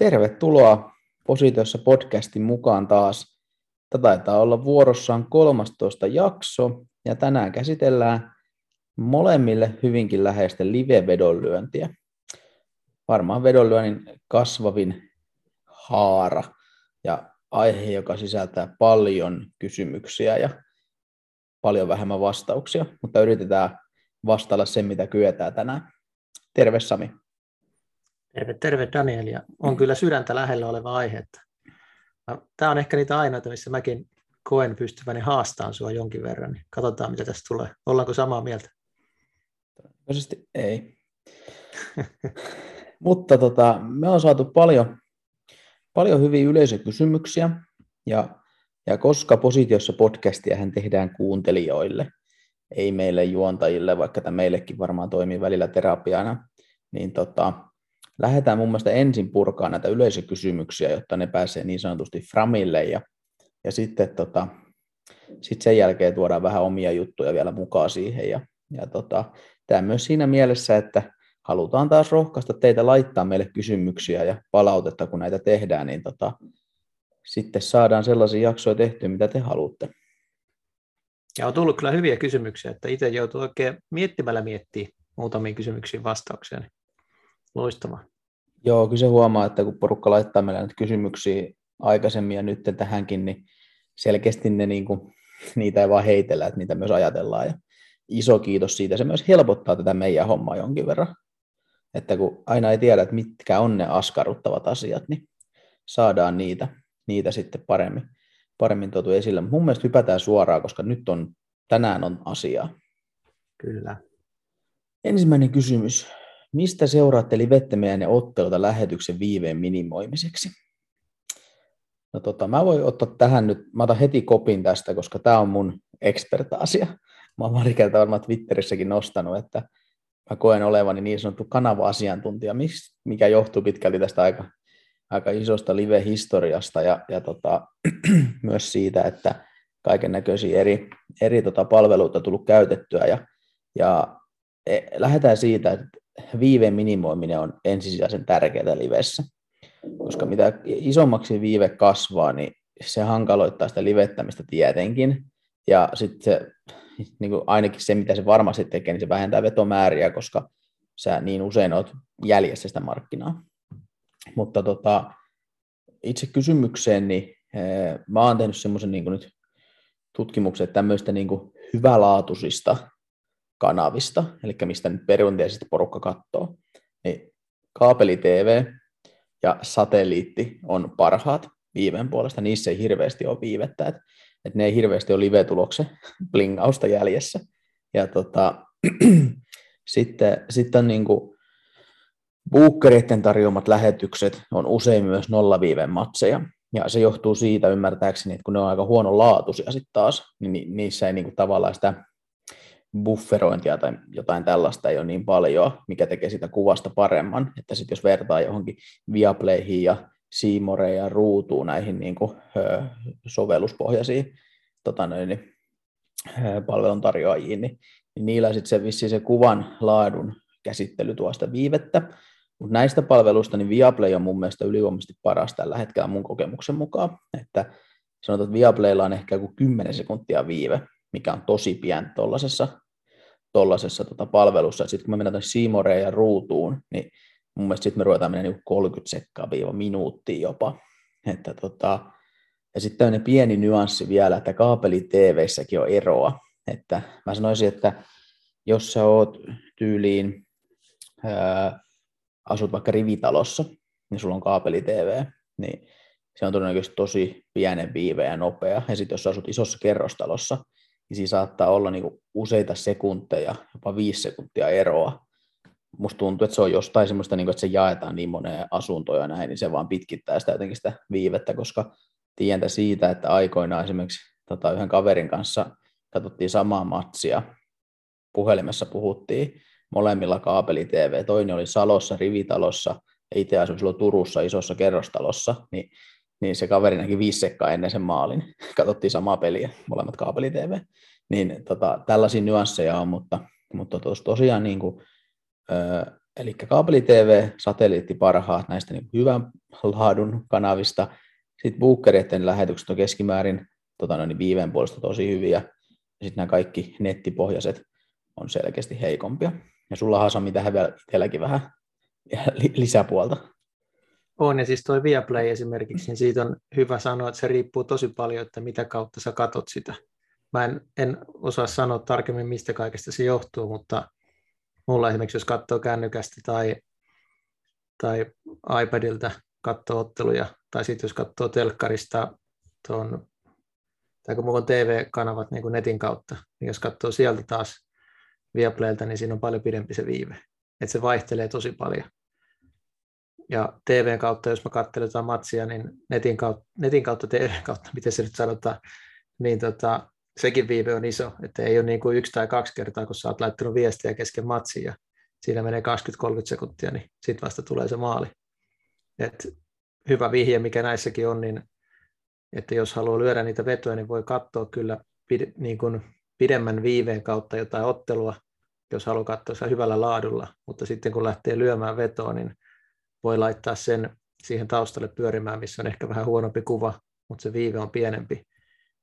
Tervetuloa Positiossa podcastin mukaan taas. Tätä taitaa olla vuorossaan 13 jakso ja tänään käsitellään molemmille hyvinkin läheisten live-vedonlyöntiä. Varmaan vedonlyönnin kasvavin haara ja aihe, joka sisältää paljon kysymyksiä ja paljon vähemmän vastauksia, mutta yritetään vastailla sen, mitä kyetään tänään. Terve Sami. Terve, terve Daniel, ja on kyllä sydäntä lähellä oleva aihe. Tämä on ehkä niitä ainoita, missä mäkin koen pystyväni haastaan sinua jonkin verran. Niin katsotaan, mitä tästä tulee. Ollaanko samaa mieltä? Todennäköisesti ei. Mutta tota, me on saatu paljon, paljon hyviä yleisökysymyksiä, ja, ja koska positiossa podcastia hän tehdään kuuntelijoille, ei meille juontajille, vaikka tämä meillekin varmaan toimii välillä terapiana, niin tota, lähdetään mun mielestä ensin purkaa näitä yleisökysymyksiä, jotta ne pääsee niin sanotusti framille ja, ja sitten tota, sit sen jälkeen tuodaan vähän omia juttuja vielä mukaan siihen ja, ja tota, tämä myös siinä mielessä, että halutaan taas rohkaista teitä laittaa meille kysymyksiä ja palautetta, kun näitä tehdään, niin tota, sitten saadaan sellaisia jaksoja tehtyä, mitä te haluatte. Ja on tullut kyllä hyviä kysymyksiä, että itse joutuu oikein miettimällä miettiä muutamiin kysymyksiin vastauksia. Loistavaa. Joo, kyllä se huomaa, että kun porukka laittaa meille näitä kysymyksiä aikaisemmin ja nyt tähänkin, niin selkeästi ne niin kuin, niitä ei vaan heitellä, että niitä myös ajatellaan. Ja iso kiitos siitä, se myös helpottaa tätä meidän hommaa jonkin verran. Että kun aina ei tiedä, että mitkä on ne askarruttavat asiat, niin saadaan niitä, niitä sitten paremmin, paremmin tuotu esille. Mun mielestä hypätään suoraan, koska nyt on, tänään on asiaa. Kyllä. Ensimmäinen kysymys. Mistä seuraatte livettämään otteluta lähetyksen viiveen minimoimiseksi? No tota, mä voin ottaa tähän nyt, mä otan heti kopin tästä, koska tämä on mun expert-asia. Mä oon pari kertaa varmaan Twitterissäkin nostanut, että mä koen olevani niin sanottu kanava-asiantuntija, mikä johtuu pitkälti tästä aika, aika isosta live-historiasta ja, ja tota, myös siitä, että kaiken näköisiä eri, eri tota palveluita tullut käytettyä ja, ja e, lähdetään siitä, että viiveen minimoiminen on ensisijaisen tärkeää livessä, koska mitä isommaksi viive kasvaa, niin se hankaloittaa sitä livettämistä tietenkin, ja sitten niin kuin ainakin se, mitä se varmasti tekee, niin se vähentää vetomääriä, koska sä niin usein olet jäljessä sitä markkinaa. Mutta tota, itse kysymykseen, niin eh, mä oon tehnyt semmoisen niin nyt tutkimuksen, että tämmöistä niin hyvälaatuisista kanavista, eli mistä nyt perinteisesti porukka katsoo, niin kaapeli TV ja satelliitti on parhaat viiveen puolesta, niissä ei hirveästi ole viivettä, että, että ne ei hirveästi ole live-tuloksen blingausta jäljessä. Ja tota, sitten, sitten niin kuin Bookereiden tarjoamat lähetykset on usein myös nollaviiveen matseja, ja se johtuu siitä ymmärtääkseni, että kun ne on aika huonolaatuisia sitten taas, niin niissä ei niinku tavallaan sitä bufferointia tai jotain tällaista ei ole niin paljon, mikä tekee sitä kuvasta paremman. Että sitten jos vertaa johonkin Viaplayhin ja Seamoreen ja ruutuun näihin niin kuin, ö, sovelluspohjaisiin tota noin, niin, palveluntarjoajiin, niin, niin niillä sitten se, vissi se kuvan laadun käsittely tuo sitä viivettä. Mutta näistä palveluista niin Viaplay on mun mielestä ylivoimaisesti paras tällä hetkellä mun kokemuksen mukaan. Että sanotaan, että Viaplaylla on ehkä joku 10 sekuntia viive, mikä on tosi pientä tuollaisessa tollasessa tota palvelussa. Sitten kun me mennään Seamoreen ja ruutuun, niin mun mielestä sitten me ruvetaan mennä niin 30 sekkaa viiva minuuttia jopa. Että tota, ja sitten tämmöinen pieni nyanssi vielä, että kaapeli TV-säkin on eroa. Että mä sanoisin, että jos sä oot tyyliin, ää, asut vaikka rivitalossa, niin sulla on kaapeli TV, niin se on todennäköisesti tosi pienen viive ja nopea. Ja sitten jos asut isossa kerrostalossa, niin siinä saattaa olla niin useita sekunteja, jopa viisi sekuntia eroa. Musta tuntuu, että se on jostain semmoista, niin kuin, että se jaetaan niin moneen asuntoja näin, niin se vaan pitkittää sitä jotenkin sitä viivettä, koska tiedän siitä, että aikoinaan esimerkiksi tota, yhden kaverin kanssa katsottiin samaa matsia, puhelimessa puhuttiin molemmilla kaapeli TV, toinen oli Salossa, rivitalossa, ja itse silloin Turussa isossa kerrostalossa, niin niin se kaveri näki viisi sekkaa ennen sen maalin. Katsottiin samaa peliä, molemmat kaapeli TV. Niin tota, tällaisia nyansseja on, mutta, mutta tos, tosiaan niin kuin, ö, eli kaapeli-TV, satelliitti parhaat näistä niin hyvän laadun kanavista. Sitten Bookeritten lähetykset on keskimäärin tota noin, viiveen puolesta tosi hyviä. Sitten nämä kaikki nettipohjaiset on selkeästi heikompia. Ja sulla Sami tähän vielä itselläkin vähän lisäpuolta. On, ja siis tuo Viaplay esimerkiksi, niin siitä on hyvä sanoa, että se riippuu tosi paljon, että mitä kautta sä katot sitä. Mä en, en osaa sanoa tarkemmin, mistä kaikesta se johtuu, mutta mulla esimerkiksi, jos katsoo kännykästä tai, tai iPadilta katsoo otteluja, tai sitten jos katsoo telkkarista tuon, tai kun mulla on TV-kanavat niin kuin netin kautta, niin jos katsoo sieltä taas Viaplaylta, niin siinä on paljon pidempi se viive. Että se vaihtelee tosi paljon. Ja TVn kautta, jos mä katselen jotain matsia, niin netin kautta, netin kautta TVn kautta, miten se nyt sanotaan, niin tota, sekin viive on iso, että ei ole niin kuin yksi tai kaksi kertaa, kun sä oot laittanut viestiä kesken matsia ja siinä menee 20-30 sekuntia, niin sitten vasta tulee se maali. Et hyvä vihje, mikä näissäkin on, niin että jos haluaa lyödä niitä vetoja, niin voi katsoa kyllä pid, niin kuin pidemmän viiveen kautta jotain ottelua, jos haluaa katsoa se hyvällä laadulla, mutta sitten kun lähtee lyömään vetoa, niin voi laittaa sen siihen taustalle pyörimään, missä on ehkä vähän huonompi kuva, mutta se viive on pienempi,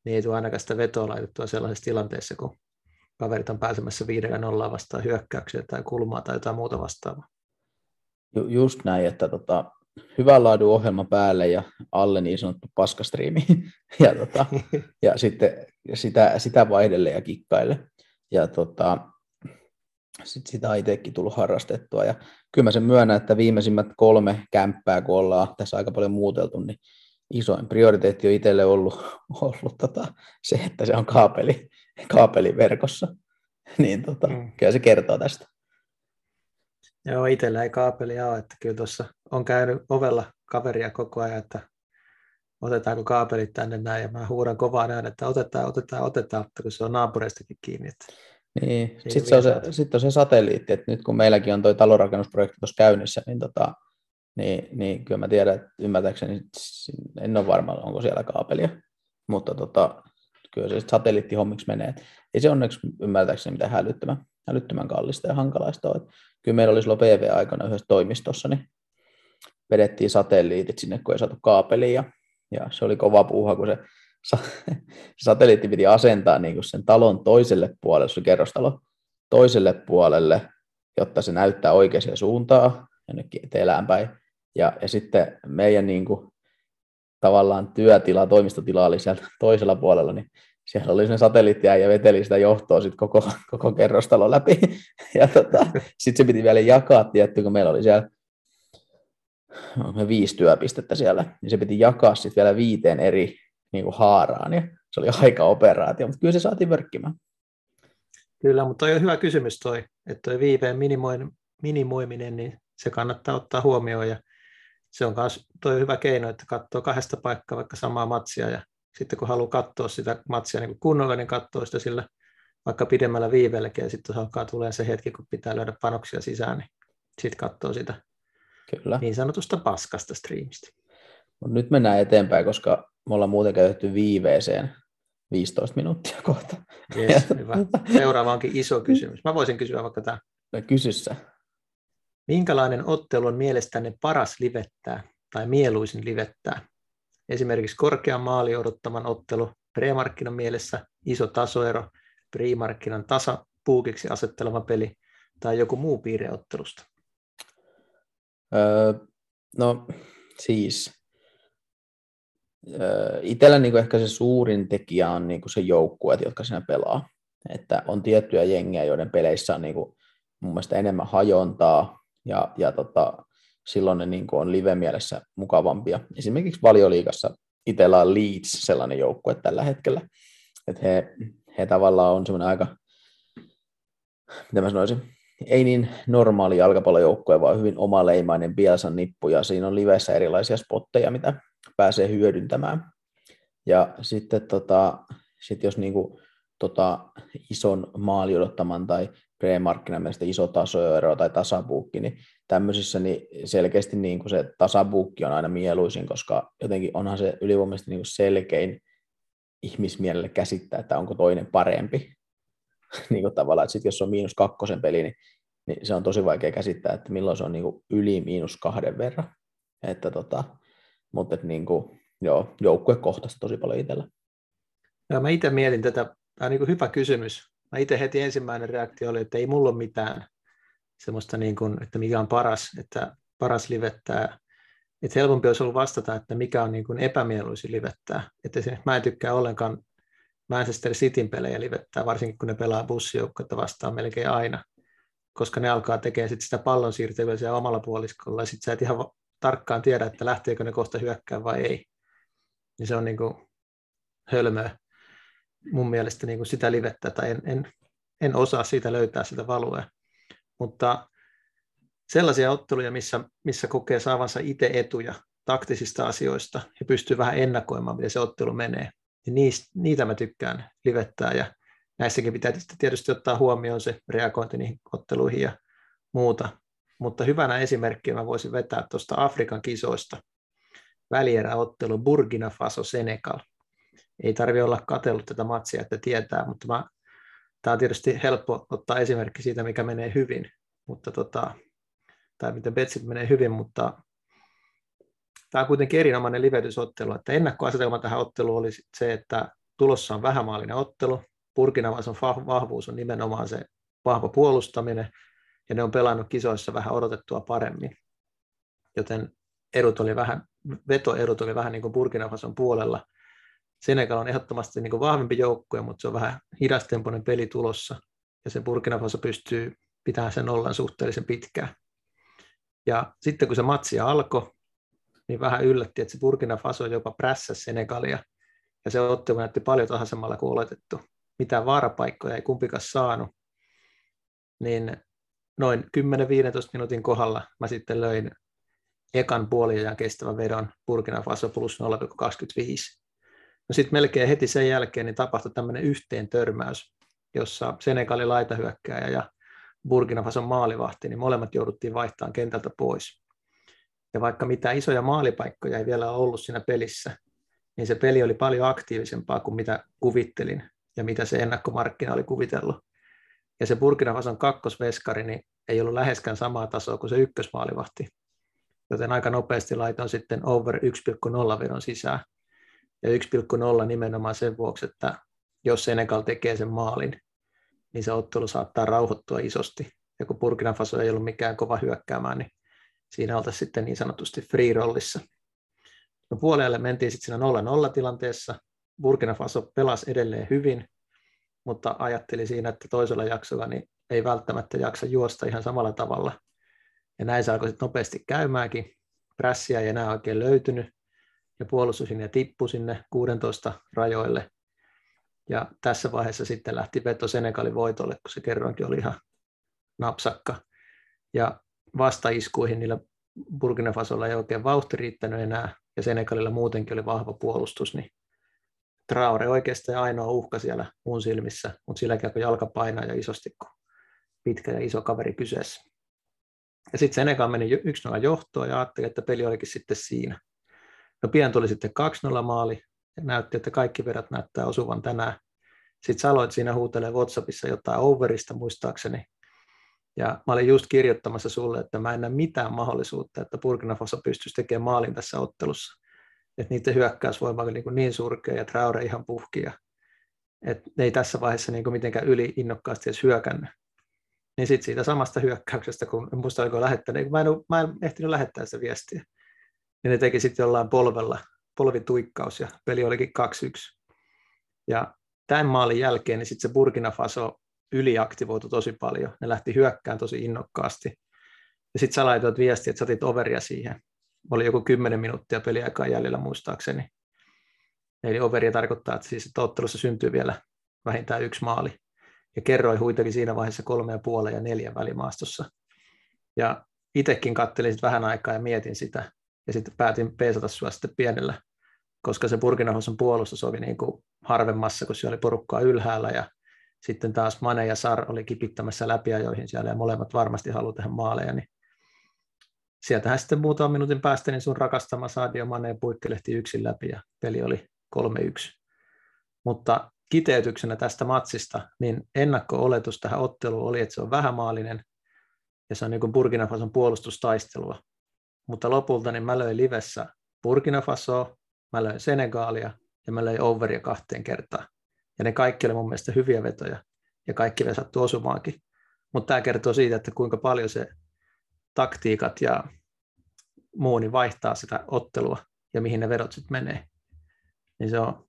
niin ei tule ainakaan sitä vetoa laitettua sellaisessa tilanteessa, kun kaverit on pääsemässä viidellä nollaa vastaan hyökkäyksiä tai kulmaa tai jotain muuta vastaavaa. Ju- just näin, että tota, hyvän laadun ohjelma päälle ja alle niin sanottu paskastriimi ja, tota, ja sitten sitä, sitä vaihdelle ja kikkaille. Ja tota, sit sitä on itsekin tullut harrastettua. Ja kyllä mä sen myönnän, että viimeisimmät kolme kämppää, kun ollaan tässä aika paljon muuteltu, niin isoin prioriteetti on itselle ollut, ollut tota, se, että se on kaapeli, kaapeliverkossa. niin tota, mm. kyllä se kertoo tästä. Joo, itsellä ei kaapelia ole, että kyllä tuossa on käynyt ovella kaveria koko ajan, että otetaanko kaapelit tänne näin, ja mä huudan kovaa näin, että otetaan, otetaan, otetaan, kun se on naapureistakin kiinni. Että niin, sitten se, on se, sit on se satelliitti, että nyt kun meilläkin on tuo talonrakennusprojekti tuossa käynnissä, niin, tota, niin, niin kyllä mä tiedän, että ymmärtääkseni, en ole varma, onko siellä kaapelia, mutta tota, kyllä se satelliittihommiksi menee. Ei se onneksi ymmärtääkseni mitään hälyttömän, hälyttömän kallista ja hankalaista ole. Kyllä meillä oli silloin PV-aikana yhdessä toimistossa, niin vedettiin satelliitit sinne, kun ei saatu kaapeliin, ja, ja se oli kova puuha, kun se satelliitti piti asentaa niin kuin sen talon toiselle puolelle, se kerrostalo toiselle puolelle, jotta se näyttää oikeaan suuntaan, jonnekin etelään päin. Ja, ja sitten meidän niin kuin, tavallaan työtila, toimistotila oli siellä toisella puolella, niin siellä oli se satelliitti ja veteli sitä johtoa sit koko, koko kerrostalo läpi. Ja tota, sitten se piti vielä jakaa, tietty, kun meillä oli siellä viisi työpistettä siellä, niin se piti jakaa sitten vielä viiteen eri niin kuin haaraan, ja se oli aika operaatio, mutta kyllä se saatiin vörkkimään. Kyllä, mutta toi on hyvä kysymys toi, että toi viiveen minimoiminen, niin se kannattaa ottaa huomioon, ja se on myös toi hyvä keino, että katsoo kahdesta paikkaa vaikka samaa matsia, ja sitten kun haluaa katsoa sitä matsia niin kunnolla, niin katsoo sitä sillä vaikka pidemmällä viiveelläkin, ja sitten alkaa tulee se hetki, kun pitää löydä panoksia sisään, niin sitten katsoo sitä Kyllä. niin sanotusta paskasta streamista. Mut nyt mennään eteenpäin, koska me ollaan muuten käytetty viiveeseen 15 minuuttia kohta. Yes, hyvä. Seuraava onkin iso kysymys. Mä voisin kysyä vaikka tämä. No kysyssä. Minkälainen ottelu on mielestänne paras livettää tai mieluisin livettää? Esimerkiksi korkean maali odottaman ottelu, premarkkinan mielessä iso tasoero, premarkkinan tasapuukiksi asettelema peli tai joku muu piirre ottelusta? Öö, no siis itsellä niin ehkä se suurin tekijä on niin se joukkue, jotka siinä pelaa. Että on tiettyjä jengejä, joiden peleissä on niin kuin, mun mielestä enemmän hajontaa ja, ja tota, silloin ne niin on live-mielessä mukavampia. Esimerkiksi valioliigassa itsellä on Leeds sellainen joukkue tällä hetkellä, että he, he tavallaan on semmoinen aika, mitä mä sanoisin, ei niin normaali jalkapallojoukkue, vaan hyvin omaleimainen Bielsan nippu, ja siinä on livessä erilaisia spotteja, mitä pääsee hyödyntämään. Ja sitten tota, sit jos niinku, tota, ison maali odottaman tai pre-markkinan mielestä iso tasoero tai tasabuukki, niin tämmöisissä niin selkeästi niin se tasabuukki on aina mieluisin, koska jotenkin onhan se ylivoimaisesti niin selkein ihmismielelle käsittää, että onko toinen parempi. niin kuin tavallaan, että sit jos on miinus kakkosen peli, niin niin se on tosi vaikea käsittää, että milloin se on niin yli miinus kahden verran. Että tota, mutta niin kuin, joo, joukkuekohtaista tosi paljon itsellä. Joo, mä itse mietin tätä, tämä on niin kuin hyvä kysymys. Mä itse heti ensimmäinen reaktio oli, että ei mulla ole mitään semmoista, niin kuin, että mikä on paras, että paras livettää. Että helpompi olisi ollut vastata, että mikä on niin kuin epämieluisin livettää. Että mä en tykkää ollenkaan Manchester Cityn pelejä livettää, varsinkin kun ne pelaa bussijoukkoita vastaan melkein aina, koska ne alkaa tekemään sit sitä pallon siirtelyä siellä omalla puoliskolla, ja sitten sä et ihan tarkkaan tiedä, että lähteekö ne kohta hyökkää vai ei. Niin se on niin kuin hölmöä mun mielestä niin kuin sitä livettä, tai en, en, en osaa siitä löytää sitä valuea. Mutta sellaisia otteluja, missä, missä kokee saavansa itse etuja taktisista asioista ja pystyy vähän ennakoimaan, miten se ottelu menee, niin niistä, niitä mä tykkään livettää ja näissäkin pitää tietysti ottaa huomioon se reagointi niihin otteluihin ja muuta. Mutta hyvänä esimerkkinä mä voisin vetää tuosta Afrikan kisoista. Välieräottelu Burkina Faso Senegal. Ei tarvi olla katsellut tätä matsia, että tietää, mutta mä, tämä on tietysti helppo ottaa esimerkki siitä, mikä menee hyvin, mutta tota, tai miten betsit menee hyvin, mutta tämä on kuitenkin erinomainen livetysottelu, että ennakkoasetelma tähän otteluun oli se, että tulossa on vähämaallinen ottelu, Burkina Fason vahvuus on nimenomaan se vahva puolustaminen, ja ne on pelannut kisoissa vähän odotettua paremmin, joten edut oli vähän, vetoerut oli vähän niin kuin Burkina Fason puolella. Senegal on ehdottomasti niin kuin vahvempi joukkue, mutta se on vähän hidastempoinen peli tulossa, ja se Burkina Faso pystyy pitämään sen nollan suhteellisen pitkään. Ja sitten kun se matsi alkoi, niin vähän yllätti, että se Burkina Faso jopa prässäsi Senegalia, ja se ottelu näytti paljon tahaisemmalla kuin oletettu. Mitään vaarapaikkoja ei kumpikaan saanut, niin noin 10-15 minuutin kohdalla mä sitten löin ekan puoliajan kestävän vedon Burkina Faso plus 0,25. No sitten melkein heti sen jälkeen niin tapahtui tämmöinen yhteen törmäys, jossa Senegalin laitahyökkääjä ja Burkina Fason maalivahti, niin molemmat jouduttiin vaihtamaan kentältä pois. Ja vaikka mitään isoja maalipaikkoja ei vielä ollut siinä pelissä, niin se peli oli paljon aktiivisempaa kuin mitä kuvittelin ja mitä se ennakkomarkkina oli kuvitellut. Ja se Burkina Fason kakkosveskari niin ei ollut läheskään samaa tasoa kuin se ykkösmaalivahti. Joten aika nopeasti laitoin sitten over 1,0 vedon sisään. Ja 1,0 nimenomaan sen vuoksi, että jos Senegal tekee sen maalin, niin se ottelu saattaa rauhoittua isosti. Ja kun Burkina Faso ei ollut mikään kova hyökkäämään, niin siinä oltaisiin sitten niin sanotusti free rollissa. No puolelle mentiin sitten siinä 0-0 tilanteessa. Burkina Faso pelasi edelleen hyvin, mutta ajatteli siinä, että toisella jaksolla niin ei välttämättä jaksa juosta ihan samalla tavalla. Ja näin se alkoi nopeasti käymääkin. Prässiä ei enää oikein löytynyt, ja puolustuslinja tippui sinne 16 rajoille. Ja tässä vaiheessa sitten lähti veto Senegalin voitolle, kun se kerroinkin oli ihan napsakka. Ja vastaiskuihin niillä Burkina Fasolla ei oikein vauhti riittänyt enää, ja Senegalilla muutenkin oli vahva puolustus, niin Traore oikeastaan ainoa uhka siellä mun silmissä, mutta sillä kun jalka painaa ja isosti, kun pitkä ja iso kaveri kyseessä. Ja sitten Senegal meni 1-0 johtoon ja ajattelin, että peli olikin sitten siinä. No pian tuli sitten 2-0 maali ja näytti, että kaikki verrat näyttää osuvan tänään. Sitten sä aloit siinä huutelee WhatsAppissa jotain overista muistaakseni. Ja mä olin just kirjoittamassa sulle, että mä en näe mitään mahdollisuutta, että Burkina Faso pystyisi tekemään maalin tässä ottelussa että niiden hyökkäysvoima oli niin, kuin niin surkea ja Traore ihan puhkia, että ne ei tässä vaiheessa niin kuin mitenkään yli innokkaasti edes hyökännyt. Niin sitten siitä samasta hyökkäyksestä, kun en muista oliko lähettänyt, mä en, mä en ehtinyt lähettää sitä viestiä, niin ne teki sitten jollain polvella, polvituikkaus ja peli olikin 2-1. Ja tämän maalin jälkeen niin sitten se Burkina Faso yliaktivoitu tosi paljon. Ne lähti hyökkään tosi innokkaasti. Ja sitten sä laitoit viestiä, että sä otit overia siihen oli joku 10 minuuttia peliaikaa jäljellä muistaakseni. Eli overia tarkoittaa, että siis että ottelussa syntyy vielä vähintään yksi maali. Ja kerroin huitakin siinä vaiheessa kolme ja puolen ja neljän välimaastossa. Ja itsekin kattelin sitten vähän aikaa ja mietin sitä. Ja sitten päätin peesata sua sitten pienellä, koska se Burkina Fason puolustus oli niin kuin harvemmassa, kun siellä oli porukkaa ylhäällä ja sitten taas Mane ja Sar oli kipittämässä läpiajoihin siellä ja molemmat varmasti haluaa tehdä maaleja, niin sieltähän sitten muutaman minuutin päästä niin sun rakastama Sadio Mane puikkelehti yksin läpi ja peli oli 3-1. Mutta kiteytyksenä tästä matsista, niin ennakko-oletus tähän otteluun oli, että se on vähämaalinen, ja se on niin kuin Burkina Fason puolustustaistelua. Mutta lopulta niin mä löin livessä Burkina Fasoa, mä löin Senegalia ja mä löin overia kahteen kertaan. Ja ne kaikki oli mun mielestä hyviä vetoja ja kaikki ne sattuu osumaankin. Mutta tämä kertoo siitä, että kuinka paljon se taktiikat ja muu niin vaihtaa sitä ottelua ja mihin ne vedot sitten menee. Niin se on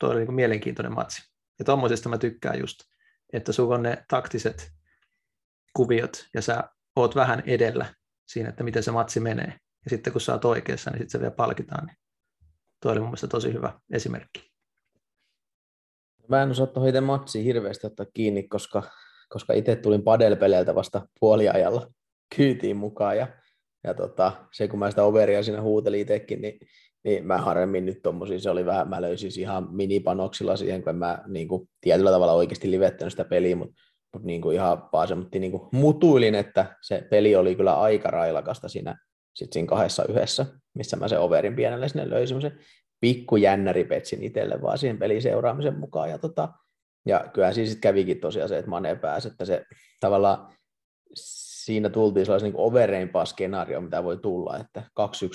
todella niin mielenkiintoinen matsi. Ja tuommoisesta mä tykkään just, että sulla on ne taktiset kuviot ja sä oot vähän edellä siinä, että miten se matsi menee. Ja sitten kun sä oot oikeassa, niin sitten se vielä palkitaan. Niin tuo oli mun mielestä tosi hyvä esimerkki. Mä en osaa tuohon itse matsiin hirveästi ottaa kiinni, koska, koska itse tulin padelpeleiltä vasta puoliajalla kyytiin mukaan. Ja, ja tota, se kun mä sitä overia siinä huutelin itsekin, niin, niin mä harvemmin nyt tommosia, se oli vähän, mä löysin ihan minipanoksilla siihen, kun mä niin kuin, tietyllä tavalla oikeasti livettänyt sitä peliä, mutta mutta niin kuin ihan vaan semmoinen niin mutuilin, että se peli oli kyllä aika railakasta siinä, sit siinä kahdessa yhdessä, missä mä se overin pienelle sinne löysin semmoisen pikku jännäripetsin itselle vaan siihen pelin seuraamisen mukaan. Ja, tota, ja kyllä siinä sitten kävikin tosiaan se, että Mane pääsi, että se tavallaan siinä tultiin sellaisen niin overeimpaa skenaario, mitä voi tulla, että 2-1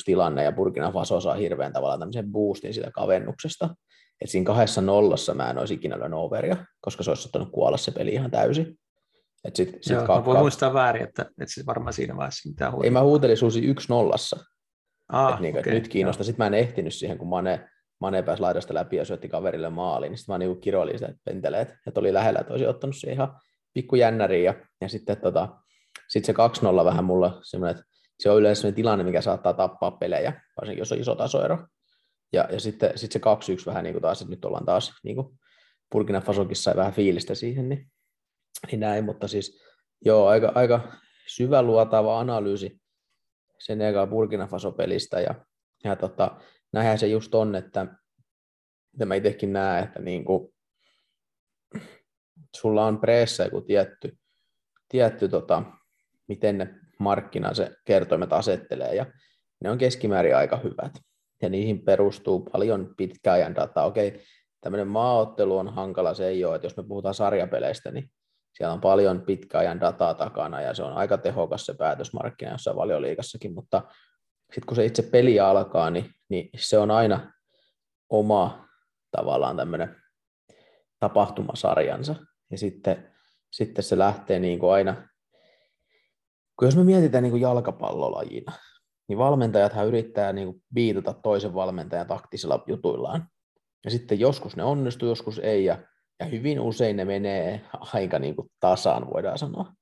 tilanne ja Burkina Faso saa hirveän tavalla tämmöisen boostin sitä kavennuksesta. Et siinä kahdessa nollassa mä en olisi ikinä lyönyt overia, koska se olisi ottanut kuolla se peli ihan täysin. Et sit, sit Joo, kakka... mä voin muistaa väärin, että, että se varmaan siinä vaiheessa mitään huutelin. Ei mä huutelin suusi yksi nollassa. Ah, että niin, okay, nyt kiinnostaa. Sitten mä en ehtinyt siihen, kun Mane, Mane pääsi laidasta läpi ja syötti kaverille maaliin, niin sitten mä niin kiroilin sitä penteleet, että oli lähellä, että olisi ottanut siihen ihan pikku jännäriin. Ja, ja sitten tota, sit se 2-0 vähän mulla semmoinen, että se on yleensä sellainen tilanne, mikä saattaa tappaa pelejä, varsinkin jos on iso tasoero. Ja, ja sitten sit se 2-1 vähän niin kuin taas, että nyt ollaan taas niin kuin Burkina Fasokissa sai vähän fiilistä siihen, niin, niin näin, mutta siis joo, aika, aika syvä luotava analyysi Senegal Burkina Faso-pelistä ja, ja tota, näinhän se just on, että mitä mä itsekin näen, että niin kuin, sulla on pressa joku tietty, tietty tota, miten ne markkina se kertoimet asettelee ja ne on keskimäärin aika hyvät ja niihin perustuu paljon pitkäajan dataa. Okei, tämmöinen maaottelu on hankala, se ei ole, että jos me puhutaan sarjapeleistä, niin siellä on paljon pitkäajan dataa takana ja se on aika tehokas se päätösmarkkina jossain valioliikassakin, mutta sitten kun se itse peli alkaa, niin, niin se on aina oma tavallaan tämmöinen tapahtumasarjansa. Ja sitten, sitten se lähtee niin kuin aina, kun jos me mietitään niin kuin jalkapallolajina, niin valmentajathan yrittää niin kuin viitata toisen valmentajan taktisilla jutuillaan. Ja sitten joskus ne onnistuu, joskus ei, ja, ja hyvin usein ne menee aika niin kuin tasaan, voidaan sanoa,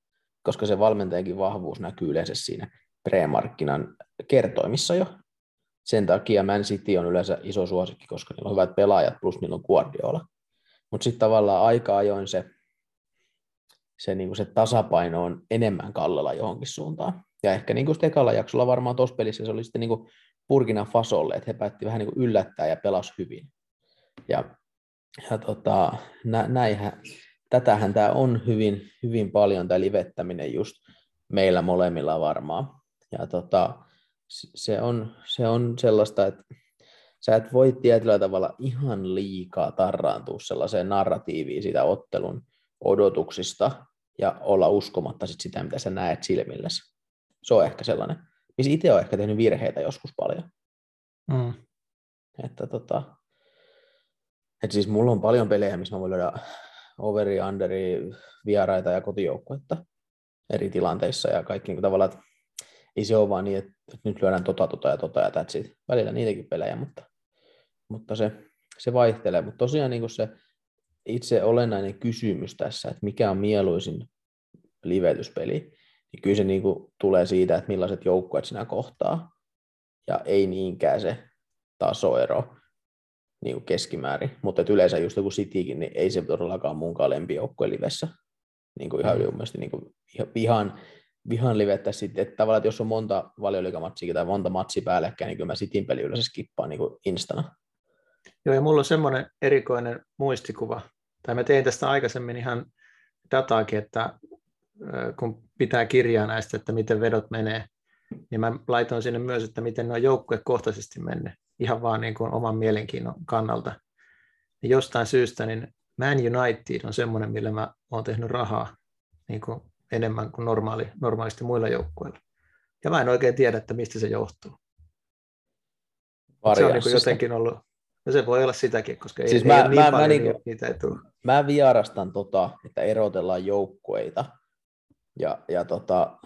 koska se valmentajankin vahvuus näkyy yleensä siinä premarkkinan kertoimissa jo. Sen takia Man City on yleensä iso suosikki, koska niillä on hyvät pelaajat, plus niillä on Guardiola. Mutta sitten tavallaan aika ajoin se, se, niin kuin se tasapaino on enemmän kallella johonkin suuntaan. Ja ehkä niin kuin ekalla jaksolla varmaan tuossa pelissä se oli sitten niin kuin Burkina Fasolle, että he päätti vähän niin kuin yllättää ja pelas hyvin. Ja, ja tota, nä, näinhän, tätähän tämä on hyvin, hyvin paljon, tämä livettäminen just meillä molemmilla varmaan. Ja tota, se, on, se on sellaista, että sä et voi tietyllä tavalla ihan liikaa tarraantua sellaiseen narratiiviin siitä ottelun odotuksista ja olla uskomatta sit sitä, mitä sä näet silmilläsi. Se on ehkä sellainen, missä itse on ehkä tehnyt virheitä joskus paljon. Mm. Että tota, et siis mulla on paljon pelejä, missä mä voin löydä overi, underi, vieraita ja kotijoukkuetta eri tilanteissa ja kaikki niin tavallaan, että ei se ole vaan niin, että nyt lyödään tota, tota ja tota ja that's it. Välillä niitäkin pelejä, mutta, mutta se, se vaihtelee. Mutta tosiaan niin se itse olennainen kysymys tässä, että mikä on mieluisin livetyspeli, niin kyllä se niin kuin tulee siitä, että millaiset joukkueet sinä kohtaa, ja ei niinkään se tasoero niin kuin keskimäärin. Mutta yleensä just joku Citykin, niin ei se todellakaan munkaan lempijoukkue livessä. Niin kuin ihan mm. yleisesti niin kuin vihan, vihan livettä sitten, että tavallaan että jos on monta valioliikamatsia tai monta matsia päällekkäin, niin kyllä mä Cityn peli yleensä skippaan niin kuin instana. Joo, ja mulla on semmoinen erikoinen muistikuva, tai mä tein tästä aikaisemmin ihan dataakin, että kun pitää kirjaa näistä, että miten vedot menee, niin mä laitoin sinne myös, että miten ne on joukkuekohtaisesti mennyt, ihan vaan niin kuin oman mielenkiinnon kannalta. Ja jostain syystä niin Man United on semmoinen, millä mä oon tehnyt rahaa niin kuin enemmän kuin normaali, normaalisti muilla joukkueilla. Ja mä en oikein tiedä, että mistä se johtuu. Se on niin jotenkin ollut, no se voi olla sitäkin, koska siis ei, mä, ei ole niin mä, paljon, mä, niin, niitä ei tule. Mä vierastan tota, että erotellaan joukkueita ja, ja tota,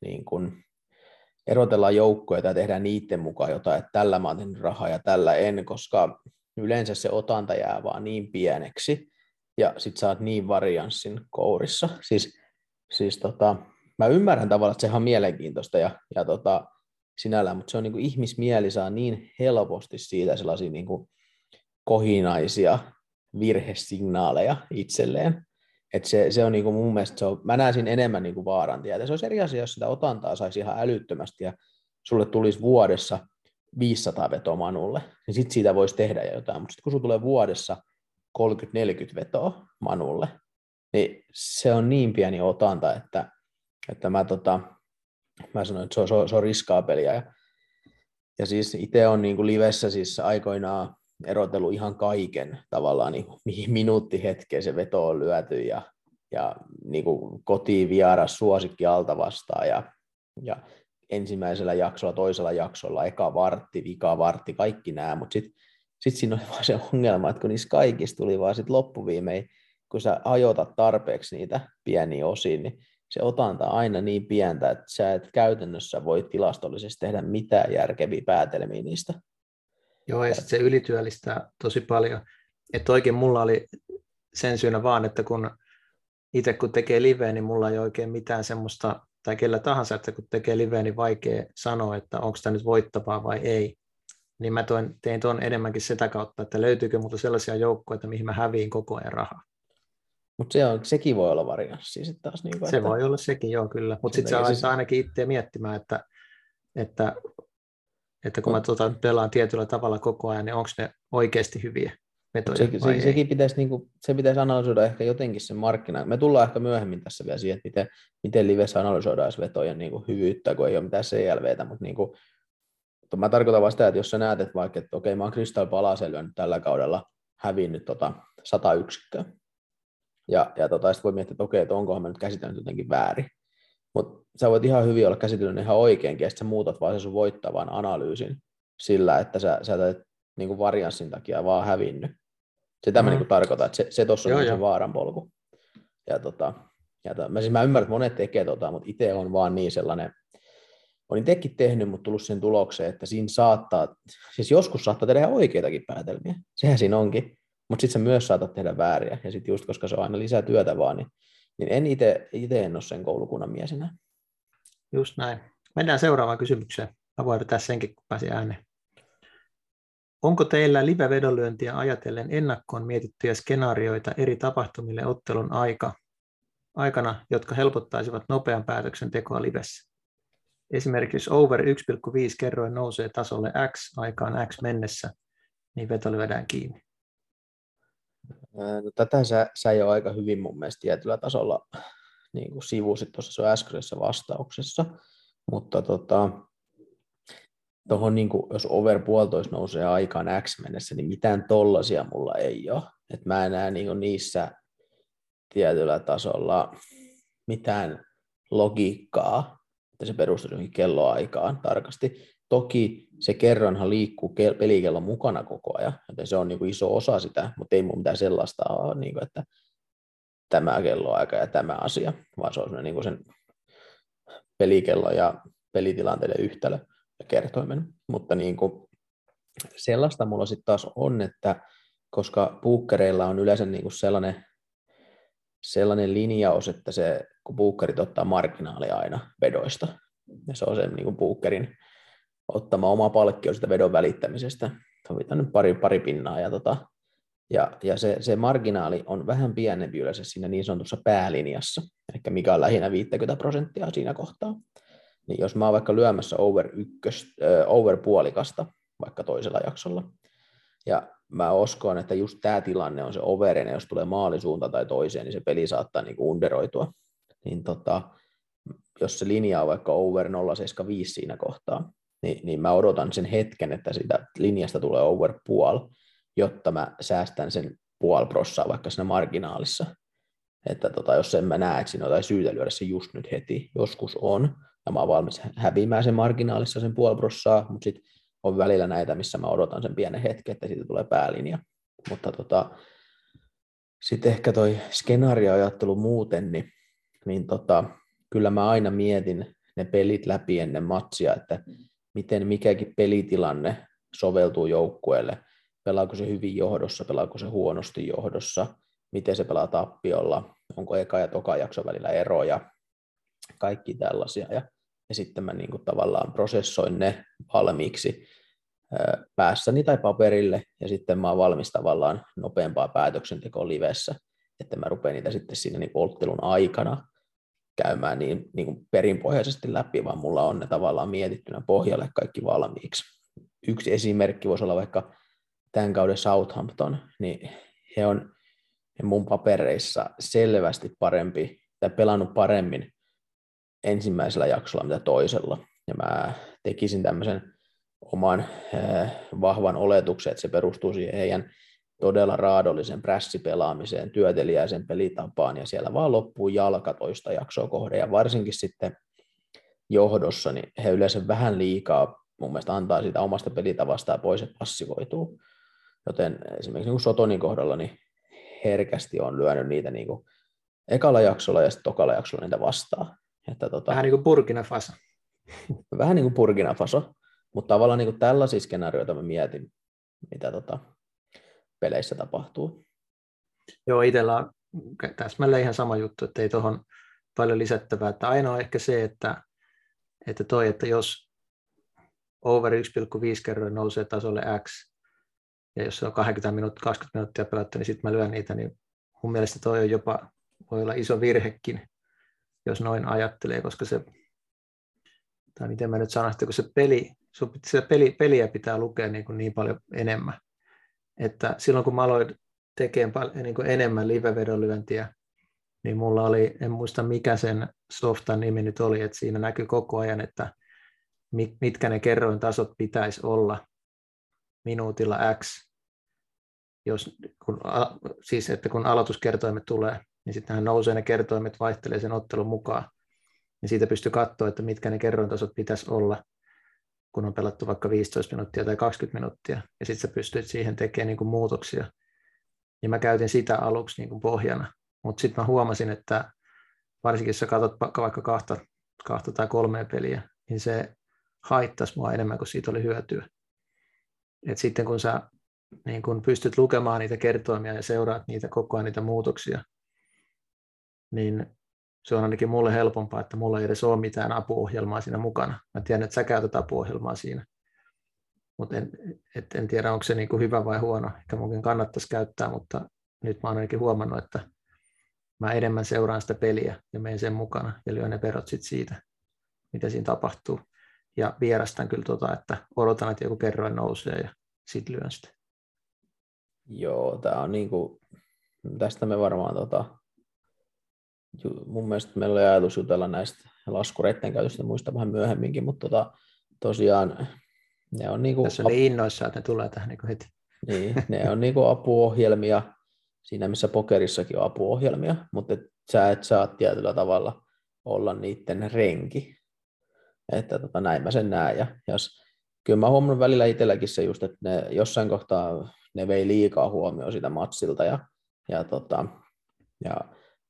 niin kun, erotellaan joukkueita ja tehdään niiden mukaan jotain, että tällä mä oon tehnyt rahaa ja tällä en, koska yleensä se otanta jää vaan niin pieneksi ja sit sä oot niin varianssin kourissa. Siis, siis tota, mä ymmärrän tavallaan, että sehän on mielenkiintoista ja, ja tota, sinällään, mutta se on niin kuin ihmismieli saa niin helposti siitä sellaisia niin kuin kohinaisia virhesignaaleja itselleen, että se, se on niin kuin mun mielestä, se on, mä näen enemmän niin kuin vaaran tietä. Se olisi eri asia, jos sitä otantaa saisi ihan älyttömästi ja sulle tulisi vuodessa 500 vetoa Manulle, niin sitten siitä voisi tehdä jotain, mutta sitten kun tulee vuodessa 30-40 vetoa Manulle, niin se on niin pieni otanta, että, että mä, tota, mä sanoin, että se on, se on, se on. Ja, ja siis itse on niin kuin livessä siis aikoinaan erotellut ihan kaiken tavallaan, niin kuin, mihin minuuttihetkeen se veto on lyöty ja, ja niin kuin kotiin vieras suosikki alta vastaan ja, ja ensimmäisellä jaksolla, toisella jaksolla, eka vartti, vika vartti, kaikki nämä, mutta sitten sit siinä oli vaan se ongelma, että kun niissä kaikissa tuli vaan sitten loppuviimein, kun sä ajotat tarpeeksi niitä pieniä osiin, niin se otanta aina niin pientä, että sä et käytännössä voi tilastollisesti tehdä mitään järkeviä päätelmiä niistä. Joo, ja sitten se ylityöllistää tosi paljon. Että oikein mulla oli sen syynä vaan, että kun itse kun tekee liveä, niin mulla ei oikein mitään semmoista, tai kellä tahansa, että kun tekee liveä, niin vaikea sanoa, että onko tämä nyt voittavaa vai ei. Niin mä toin, tein tuon enemmänkin sitä kautta, että löytyykö multa sellaisia joukkoja, mihin mä häviin koko ajan rahaa. Mutta se on, sekin voi olla varianssi sitten taas. Niin kuin, se että... voi olla sekin, joo kyllä. Mutta sitten se siis... ainakin itse miettimään, että, että, että kun mä tuota, pelaan tietyllä tavalla koko ajan, niin onko ne oikeasti hyviä vetoja se, se, sekin pitäisi, niin kuin, se pitäisi analysoida ehkä jotenkin sen markkinan. Me tullaan ehkä myöhemmin tässä vielä siihen, että miten, miten livessä analysoidaan vetojen niin kuin hyvyyttä, kun ei ole mitään CLVtä, mutta niin kuin, mutta mä tarkoitan vaan sitä, että jos sä näet, että vaikka, että okei, mä oon Crystal Palasella nyt tällä kaudella hävinnyt tota 100 yksikköä, ja, ja tota, sitten voi miettiä, että okei, että onkohan mä nyt käsitellyt jotenkin väärin. Mutta sä voit ihan hyvin olla käsitellyt ihan oikeinkin, ja sitten sä muutat vaan sen sun voittavan analyysin sillä, että sä, sä teet niin kuin varianssin takia vaan hävinnyt. Se tämä mm. niin tarkoittaa, että se, se tuossa on joo, se vaaran polku. Ja, tota, ja to, mä, siis mä ymmärrän, että monet tekee tota, mutta itse on vaan niin sellainen, on itsekin tehnyt, mutta tullut sen tulokseen, että siinä saattaa, siis joskus saattaa tehdä oikeitakin päätelmiä. Sehän siinä onkin mutta sitten sä myös saatat tehdä vääriä, ja sitten just koska se on aina lisää työtä vaan, niin, niin en itse en ole sen koulukunnan miesenä. Just näin. Mennään seuraavaan kysymykseen. Mä voin vetää senkin, kun pääsin ääneen. Onko teillä live-vedonlyöntiä ajatellen ennakkoon mietittyjä skenaarioita eri tapahtumille ottelun aika, aikana, jotka helpottaisivat nopean päätöksentekoa livessä? Esimerkiksi over 1,5 kerroin nousee tasolle X aikaan X mennessä, niin veto lyödään kiinni. No, tätä sä, sä jo aika hyvin mun mielestä tietyllä tasolla niin kuin sivusit tuossa sun äskeisessä vastauksessa, mutta tota, tuohon, niin kuin, jos over puolitoista nousee aikaan X mennessä, niin mitään tollasia mulla ei ole. Et mä en näe niin niissä tietyllä tasolla mitään logiikkaa, että se perustuu johonkin kelloaikaan tarkasti. Toki se kerronhan liikkuu pelikellon mukana koko ajan, joten se on niin kuin iso osa sitä, mutta ei mun mitään sellaista ole, niin kuin, että tämä kelloaika ja tämä asia, vaan se on niin kuin sen pelikello ja pelitilanteiden yhtälö ja kertoimen. Mutta niin kuin, sellaista mulla sitten taas on, että koska puukkereilla on yleensä niin kuin sellainen, sellainen linjaus, että se, kun puukkerit ottaa marginaalia aina vedoista, ja se on se niin kuin puukkerin ottama oma palkkio sitä vedon välittämisestä. Sovitaan nyt pari, pari pinnaa. Ja, tota, ja, ja se, se, marginaali on vähän pienempi yleensä siinä niin sanotussa päälinjassa, eli mikä on lähinnä 50 prosenttia siinä kohtaa. Niin jos mä oon vaikka lyömässä over, ykkös, äh, over puolikasta vaikka toisella jaksolla, ja mä uskon, että just tämä tilanne on se overinen, jos tulee maalisuunta tai toiseen, niin se peli saattaa niinku underoitua. Niin tota, jos se linja on vaikka over 0,75 siinä kohtaa, niin, niin mä odotan sen hetken, että siitä linjasta tulee over puol, jotta mä säästän sen puol prossaa vaikka siinä marginaalissa. Että tota, jos en mä näe, että siinä on jotain syytä lyödä se just nyt heti, joskus on, ja mä oon valmis häviämään sen marginaalissa sen puoli prossaa, mutta sitten on välillä näitä, missä mä odotan sen pienen hetken, että siitä tulee päälinja. Mutta tota, sitten ehkä toi skenaarioajattelu muuten, niin, niin tota, kyllä mä aina mietin ne pelit läpi ennen matsia, että miten mikäkin pelitilanne soveltuu joukkueelle. Pelaako se hyvin johdossa, pelaako se huonosti johdossa, miten se pelaa tappiolla, onko eka ja toka jakso välillä eroja, kaikki tällaisia. Ja, ja sitten mä niin kuin tavallaan prosessoin ne valmiiksi päässäni tai paperille, ja sitten mä oon valmis tavallaan nopeampaa päätöksentekoa livessä, että mä rupean niitä sitten siinä niin ottelun aikana käymään niin, niin kuin perinpohjaisesti läpi, vaan mulla on ne tavallaan mietittynä pohjalle kaikki valmiiksi. Yksi esimerkki voisi olla vaikka tämän kauden Southampton, niin he on mun papereissa selvästi parempi tai pelannut paremmin ensimmäisellä jaksolla mitä toisella. Ja mä tekisin tämmöisen oman äh, vahvan oletuksen, että se perustuu siihen heidän todella raadollisen prässipelaamiseen, työtelijäisen pelitapaan, ja siellä vaan loppuu jalka toista jaksoa kohde, ja varsinkin sitten johdossa, niin he yleensä vähän liikaa mun mielestä antaa sitä omasta pelitavastaan pois, että passivoituu. Joten esimerkiksi niin Sotonin kohdalla niin herkästi on lyönyt niitä niin kuin ekalla jaksolla ja sitten tokalla jaksolla niitä vastaan. Että tota, vähän niin kuin Burkina Faso. Vähän niin kuin Burkina Faso. Mutta tavallaan niin kuin tällaisia skenaarioita mä mietin, mitä tota, peleissä tapahtuu. Joo, itsellä on täsmälleen ihan sama juttu, että ei tuohon paljon lisättävää. Että ainoa ehkä se, että, että toi, että jos over 1,5 kerroin nousee tasolle X, ja jos se on 20 minuuttia, 20 minuuttia pelattu, niin sitten mä lyön niitä, niin mun mielestä toi on jopa, voi olla iso virhekin, jos noin ajattelee, koska se, tai miten mä nyt sanon, että kun se peli, se peli, peliä pitää lukea niin, kuin niin paljon enemmän, että silloin kun mä aloin tekemään niin kuin enemmän live-vedonlyöntiä, niin mulla oli, en muista mikä sen softan nimi nyt oli, että siinä näkyy koko ajan, että mitkä ne kerroin tasot pitäisi olla minuutilla X, jos, kun, siis että kun aloituskertoimet tulee, niin sittenhän nousee ne kertoimet, vaihtelee sen ottelun mukaan, niin siitä pystyy katsoa, että mitkä ne kerrointasot pitäisi olla, kun on pelattu vaikka 15 minuuttia tai 20 minuuttia, ja sitten sä pystyt siihen tekemään niin kuin muutoksia. Ja mä käytin sitä aluksi niin kuin pohjana, mutta sitten mä huomasin, että varsinkin jos sä katsot vaikka kahta, kahta tai kolmea peliä, niin se haittaisi mua enemmän kuin siitä oli hyötyä. Et sitten kun sä niin kun pystyt lukemaan niitä kertoimia ja seuraat niitä koko ajan niitä muutoksia, niin se on ainakin mulle helpompaa, että mulla ei edes ole mitään apuohjelmaa siinä mukana. Mä tiedän, että sä käytät apuohjelmaa siinä, mutta en, en tiedä, onko se niin kuin hyvä vai huono. Ehkä munkin kannattaisi käyttää, mutta nyt mä oon ainakin huomannut, että mä enemmän seuraan sitä peliä ja menen sen mukana ja lyön ne perot sit siitä, mitä siinä tapahtuu. Ja vierastan kyllä tota, että odotan, että joku kerroin nousee ja sitten lyön sitä. Joo, tämä on niin kuin, tästä me varmaan tota, mun mielestä meillä oli ajatus jutella näistä laskureiden käytöstä muista vähän myöhemminkin, mutta tota, tosiaan ne on niinku... Tässä oli innoissa, että ne tulee tähän niinku heti. Niin, ne on niinku apuohjelmia, siinä missä pokerissakin on apuohjelmia, mutta et sä et saa tietyllä tavalla olla niiden renki. Että tota, näin mä sen näen. Ja jos, kyllä mä huomannut välillä itselläkin se just, että ne jossain kohtaa ne vei liikaa huomioon sitä matsilta ja, ja, tota, ja,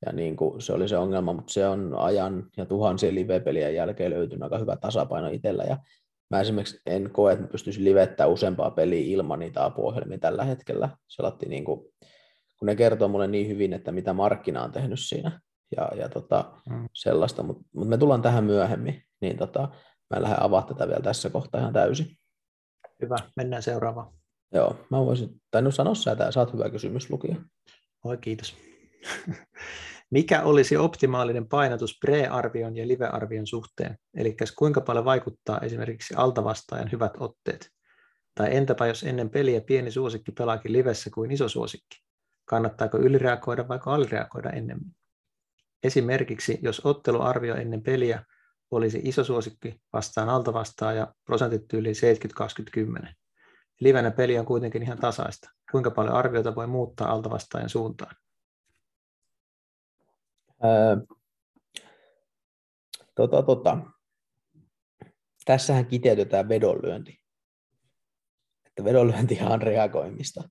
ja niin kuin se oli se ongelma, mutta se on ajan ja tuhansien live-pelien jälkeen löytynyt aika hyvä tasapaino itsellä ja mä esimerkiksi en koe, että pystyisin livettämään useampaa peliä ilman niitä apuohjelmia tällä hetkellä. Se niin kuin, kun ne kertoo mulle niin hyvin, että mitä markkina on tehnyt siinä ja, ja tota, mm. sellaista, mutta mut me tullaan tähän myöhemmin, niin tota, mä en lähde avaa tätä vielä tässä kohtaa ihan täysin. Hyvä, mennään seuraavaan. Joo, mä voisin, tai no sano sä, että saat hyvä kysymys lukija. Oi, kiitos. Mikä olisi optimaalinen painotus pre-arvion ja live-arvion suhteen? Eli kuinka paljon vaikuttaa esimerkiksi altavastaajan hyvät otteet? Tai entäpä jos ennen peliä pieni suosikki pelaakin livessä kuin iso suosikki? Kannattaako ylireagoida vai alireagoida ennemmin? Esimerkiksi jos otteluarvio ennen peliä olisi iso suosikki vastaan altavastaaja prosentit yli 70-20-10. Livenä peli on kuitenkin ihan tasaista. Kuinka paljon arviota voi muuttaa altavastaajan suuntaan? Öö, tota, tota. Tässähän kiteytetään vedonlyönti. Että vedonlyönti on reagoimista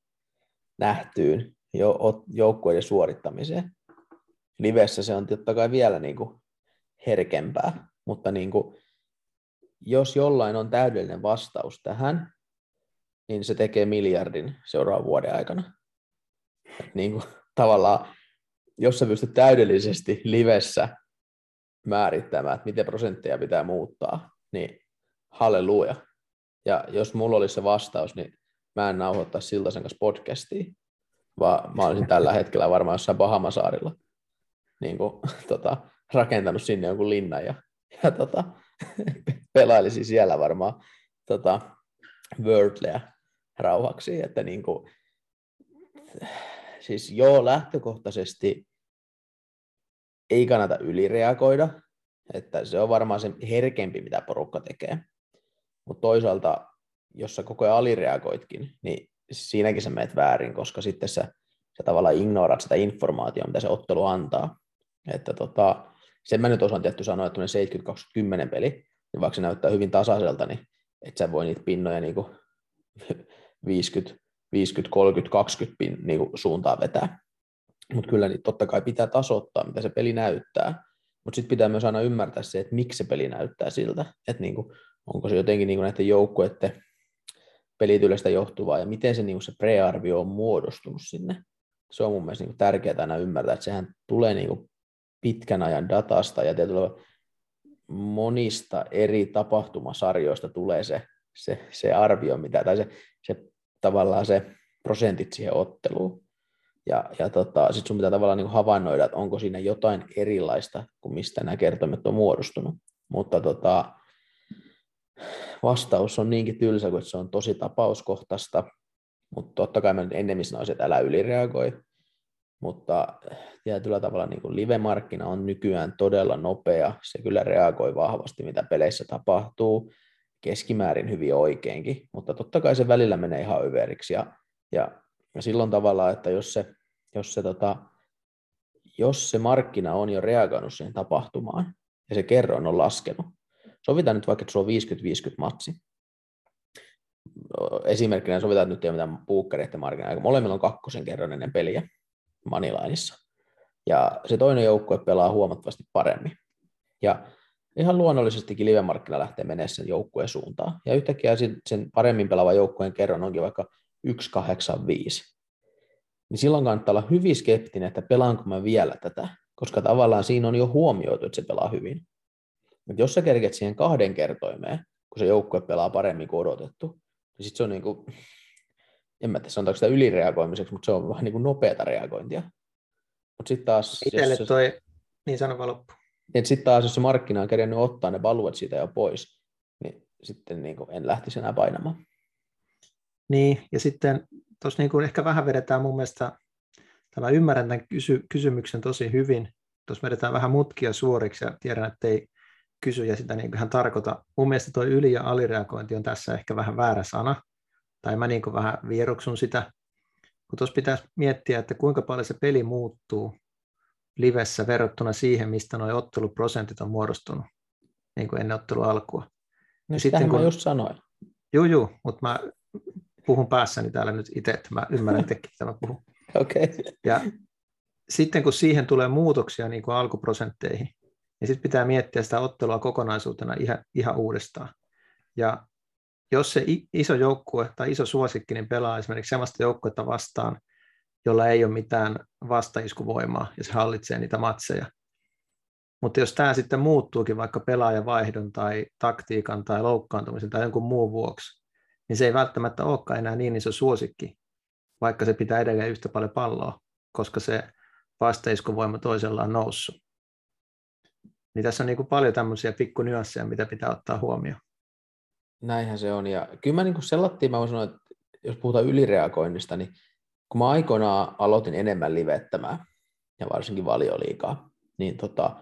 nähtyyn joukkueiden suorittamiseen. Livessä se on totta kai vielä niin kuin herkempää, mutta niin kuin, jos jollain on täydellinen vastaus tähän, niin se tekee miljardin seuraavan vuoden aikana. Niin kuin, tavallaan, jos sä pystyt täydellisesti livessä määrittämään, että miten prosentteja pitää muuttaa, niin halleluja. Ja jos mulla olisi se vastaus, niin mä en nauhoittaisi Siltasen kanssa podcastia, vaan mä olisin tällä hetkellä varmaan jossain Bahamasaarilla niin kuin, tota, rakentanut sinne jonkun linnan ja, ja tota, pelailisin siellä varmaan tota, Wordleä rauhaksi, että niin kuin, siis joo, lähtökohtaisesti ei kannata ylireagoida, että se on varmaan se herkempi, mitä porukka tekee. Mutta toisaalta, jos sä koko ajan alireagoitkin, niin siinäkin sä menet väärin, koska sitten sä, sä tavallaan ignoraat sitä informaatiota, mitä se ottelu antaa. Että tota, sen mä nyt osaan tietty sanoa, että 70-20 peli, niin vaikka se näyttää hyvin tasaiselta, niin et sä voi niitä pinnoja niin 50, 50, 30, 20 pin, niin kuin suuntaan vetää. Mutta kyllä niin totta kai pitää tasoittaa, mitä se peli näyttää. Mutta sitten pitää myös aina ymmärtää se, että miksi se peli näyttää siltä. Että niin kuin, onko se jotenkin niin kuin näiden joukkueiden pelityydestä johtuvaa ja miten se, niin kuin se prearvio on muodostunut sinne. Se on mun mielestä niin kuin tärkeää aina ymmärtää, että sehän tulee niin kuin pitkän ajan datasta ja tietyllä monista eri tapahtumasarjoista tulee se, se, se arvio, mitä, tai se, se tavallaan se prosentit siihen otteluun. Ja, ja tota, sitten sun pitää tavallaan niin havainnoida, että onko siinä jotain erilaista kuin mistä nämä kertomet on muodostunut. Mutta tota, vastaus on niinkin tylsä, kun se on tosi tapauskohtaista, mutta totta kai mä ennemmin sanoisin, että älä ylireagoi, mutta tietyllä tavalla niin live-markkina on nykyään todella nopea, se kyllä reagoi vahvasti, mitä peleissä tapahtuu, keskimäärin hyvin oikeinkin, mutta totta kai se välillä menee ihan överiksi, ja, ja, ja silloin tavallaan, että jos se, jos se, tota, jos se markkina on jo reagoinut siihen tapahtumaan, ja se kerroin on laskenut, sovitaan nyt vaikka, että se on 50-50 matsi, esimerkkinä sovitaan, että nyt ei ole mitään puukkareiden markkina, molemmilla on kakkosen kerran ennen peliä, Manilainissa. Ja se toinen joukkue pelaa huomattavasti paremmin. Ja ihan luonnollisestikin live-markkina lähtee menemään sen joukkueen suuntaan. Ja yhtäkkiä sen paremmin pelaavan joukkueen kerran onkin vaikka 185. Niin silloin kannattaa olla hyvin skeptinen, että pelaanko mä vielä tätä, koska tavallaan siinä on jo huomioitu, että se pelaa hyvin. Mutta jos sä kerket siihen kahden kertoimeen, kun se joukkue pelaa paremmin kuin odotettu, niin sitten se on niin kuin, en mä tiedä sanotaanko sitä ylireagoimiseksi, mutta se on vähän niin kuin nopeata reagointia. Mutta sitten taas... Itselle jos toi, se, niin sanova loppu. Niin sitten taas, jos se markkina on kerännyt ottaa ne valuet siitä jo pois, niin sitten niin kuin en lähtisi enää painamaan. Niin, ja sitten tuossa niin ehkä vähän vedetään mun mielestä, tämä ymmärrän tämän kysy- kysymyksen tosi hyvin, tuossa vedetään vähän mutkia suoriksi ja tiedän, että ei kysyjä sitä niin ihan tarkoita. Mun mielestä tuo yli- ja alireagointi on tässä ehkä vähän väärä sana, tai mä niin vähän vieroksun sitä, kun tuossa pitäisi miettiä, että kuinka paljon se peli muuttuu livessä verrattuna siihen, mistä nuo otteluprosentit on muodostunut niin kuin ennen ottelun alkua. No sitten kun... mä just sanoin. Joo, joo, mutta mä puhun päässäni täällä nyt itse, että mä ymmärrän tekin, mitä mä puhun. Okay. Ja sitten kun siihen tulee muutoksia niin kuin alkuprosentteihin, niin sitten pitää miettiä sitä ottelua kokonaisuutena ihan, ihan uudestaan. Ja jos se iso joukkue tai iso suosikki niin pelaa esimerkiksi sellaista joukkuetta vastaan, jolla ei ole mitään vastaiskuvoimaa ja se hallitsee niitä matseja. Mutta jos tämä sitten muuttuukin vaikka pelaajavaihdon tai taktiikan tai loukkaantumisen tai jonkun muun vuoksi, niin se ei välttämättä olekaan enää niin iso suosikki, vaikka se pitää edelleen yhtä paljon palloa, koska se vastaiskuvoima toisella on noussut. Niin tässä on niin kuin paljon tämmöisiä pikku nyansseja, mitä pitää ottaa huomioon. Näinhän se on. Ja kyllä mä niin sellattiin, mä voin sanoa, että jos puhutaan ylireagoinnista, niin kun mä aikoinaan aloitin enemmän livettämään, ja varsinkin valioliikaa, niin tota,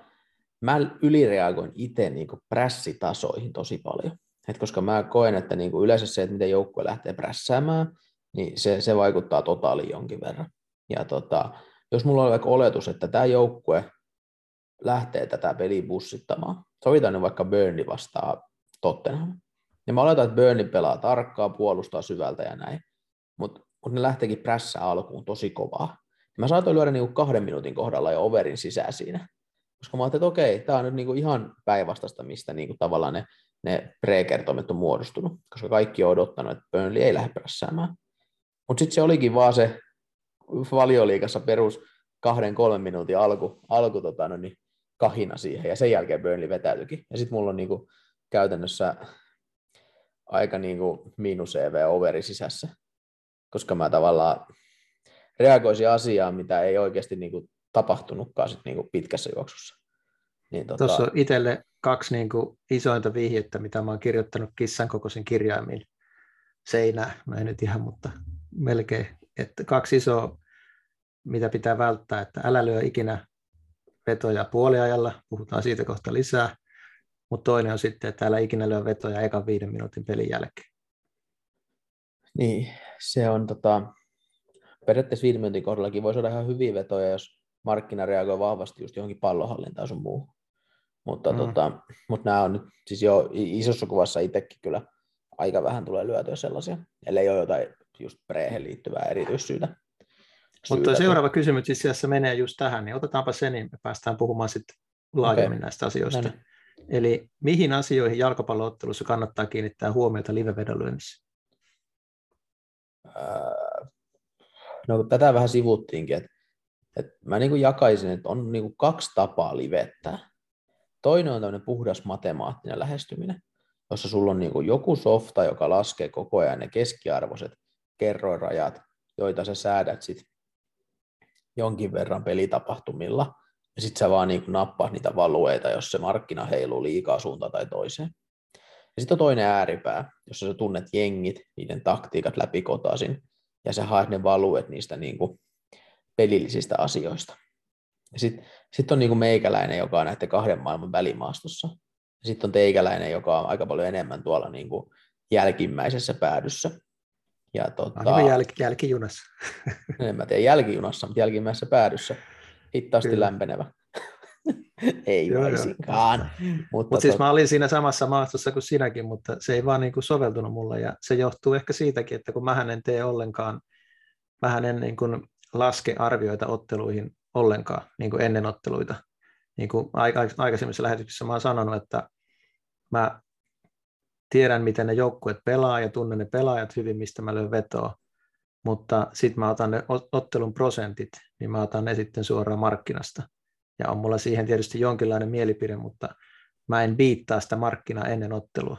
mä ylireagoin itse niin prässitasoihin tosi paljon. Et koska mä koen, että niin yleensä se, että miten joukkue lähtee prässäämään, niin se, se vaikuttaa totaaliin jonkin verran. Ja tota, jos mulla on vaikka oletus, että tämä joukkue lähtee tätä peliä bussittamaan. Sovitaan nyt vaikka Burnley vastaa Tottenham. Ja mä oletan, että Burnley pelaa tarkkaa, puolustaa syvältä ja näin. Mutta mut ne lähteekin prässä alkuun tosi kovaa. Mä saatoin lyödä niinku kahden minuutin kohdalla jo overin sisään siinä. Koska mä ajattelin, että okei, tämä on nyt niinku ihan päinvastasta, mistä niinku tavallaan ne, ne pre-kertoimet on muodostunut. Koska kaikki on odottanut, että Burnley ei lähde prässäämään. Mutta sitten se olikin vaan se valioliikassa perus kahden, kolmen minuutin alku, alku tota, no niin, kahina siihen, ja sen jälkeen Burnley vetäytyikin. Ja sitten mulla on niinku käytännössä aika niinku miinus EV overi sisässä, koska mä tavallaan reagoisin asiaan, mitä ei oikeasti niinku tapahtunutkaan sit niinku pitkässä juoksussa. Niin, tota... Tuossa on itselle kaksi niinku isointa vihjettä, mitä mä oon kirjoittanut kissan kokoisen kirjaimin seinää, no ei nyt ihan, mutta melkein, että kaksi isoa, mitä pitää välttää, että älä lyö ikinä vetoja puoliajalla, puhutaan siitä kohta lisää, mutta toinen on sitten, että älä ikinä lyö vetoja ekan viiden minuutin pelin jälkeen. Niin, se on tota, periaatteessa viiden minuutin kohdallakin voisi olla ihan hyviä vetoja, jos markkina reagoi vahvasti just johonkin pallonhallintaan sun muuhun. Mutta, mm. tota, mutta nämä on nyt siis jo isossa kuvassa itsekin kyllä aika vähän tulee lyötyä sellaisia, ellei ole jotain just preehen liittyvää erityissyytä. Mutta seuraava kysymys itse asiassa menee just tähän, niin otetaanpa se, niin me päästään puhumaan sitten laajemmin okay. näistä asioista. No niin. Eli mihin asioihin jalkapalloottelussa kannattaa kiinnittää huomiota livevedonlyönnissä? No tätä vähän sivuttiinkin, että, että mä niin jakaisin, että on niin kuin kaksi tapaa livettää. Toinen on tämmöinen puhdas matemaattinen lähestyminen, jossa sulla on niin kuin joku softa, joka laskee koko ajan ne keskiarvoiset kerroinrajat, joita sä säädät sit jonkin verran pelitapahtumilla, ja sitten sä vaan niin nappaat niitä valueita, jos se markkina heiluu liikaa suuntaan tai toiseen. Ja sitten on toinen ääripää, jossa sä tunnet jengit, niiden taktiikat läpikotaisin, ja sä haet ne valuet niistä niin kuin pelillisistä asioista. Sitten sit on niin meikäläinen, joka on näiden kahden maailman välimaastossa. Ja sitten on teikäläinen, joka on aika paljon enemmän tuolla niin kuin jälkimmäisessä päädyssä. Ja tota, jäl, jälkijunassa. en mä tiedä jälkijunassa, mutta jälkimmäisessä päädyssä hittaasti Kyllä. lämpenevä. ei joo. Mutta Mut tot... siis mä olin siinä samassa maastossa kuin sinäkin, mutta se ei vaan niin kuin soveltunut mulle ja se johtuu ehkä siitäkin, että kun mä en tee ollenkaan, mä en niin kuin laske arvioita otteluihin ollenkaan niin kuin ennen otteluita. Niin kuin aikaisemmissa lähetyksissä mä oon sanonut, että mä tiedän, miten ne joukkueet pelaa ja tunnen ne pelaajat hyvin, mistä mä lyön vetoa, mutta sitten mä otan ne ottelun prosentit, niin mä otan ne sitten suoraan markkinasta. Ja on mulla siihen tietysti jonkinlainen mielipide, mutta mä en viittaa sitä markkinaa ennen ottelua.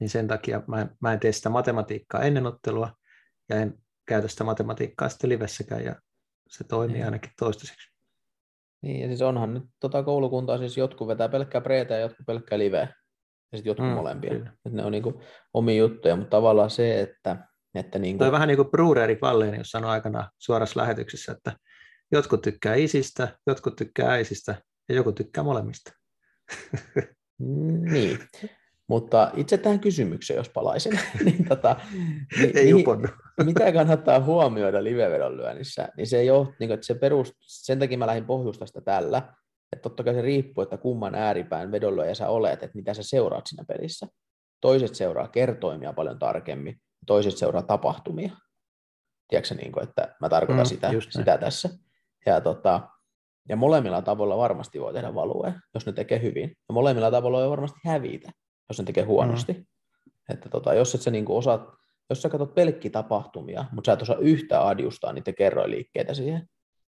Niin sen takia mä en, mä en tee sitä matematiikkaa ennen ottelua ja en käytä sitä matematiikkaa sitten livessäkään ja se toimii niin. ainakin toistaiseksi. Niin, ja siis onhan nyt tota koulukuntaa, siis jotkut vetää pelkkää preetä ja jotkut pelkkää liveä ja sitten jotkut mm, molempia. Että ne on niinku omia juttuja, mutta tavallaan se, että... että niinku... Toi vähän niin kuin Bruderi Valleeni, jos sanoi aikana suorassa lähetyksessä, että jotkut tykkää isistä, jotkut tykkää äisistä ja joku tykkää molemmista. niin, mutta itse tähän kysymykseen, jos palaisin, niin tota, niin, ei mihin, mitä kannattaa huomioida livevedonlyönnissä, niin se ole, niin että se perust, sen takia mä lähdin pohjustasta tällä, että totta kai se riippuu, että kumman ääripään vedonlyöjä sä olet, että mitä sä seuraat siinä pelissä. Toiset seuraa kertoimia paljon tarkemmin, toiset seuraa tapahtumia. Tiedätkö niin kuin, että mä tarkoitan mm, sitä, sitä tässä. Ja, tota, ja molemmilla tavoilla varmasti voi tehdä value, jos ne tekee hyvin. Ja molemmilla tavoilla voi varmasti hävitä, jos ne tekee huonosti. Mm. Että tota, jos et sä niin osaat, jos sä katsot pelkki tapahtumia, mutta sä et osaa yhtään adjustaa niitä kerroiliikkeitä siihen,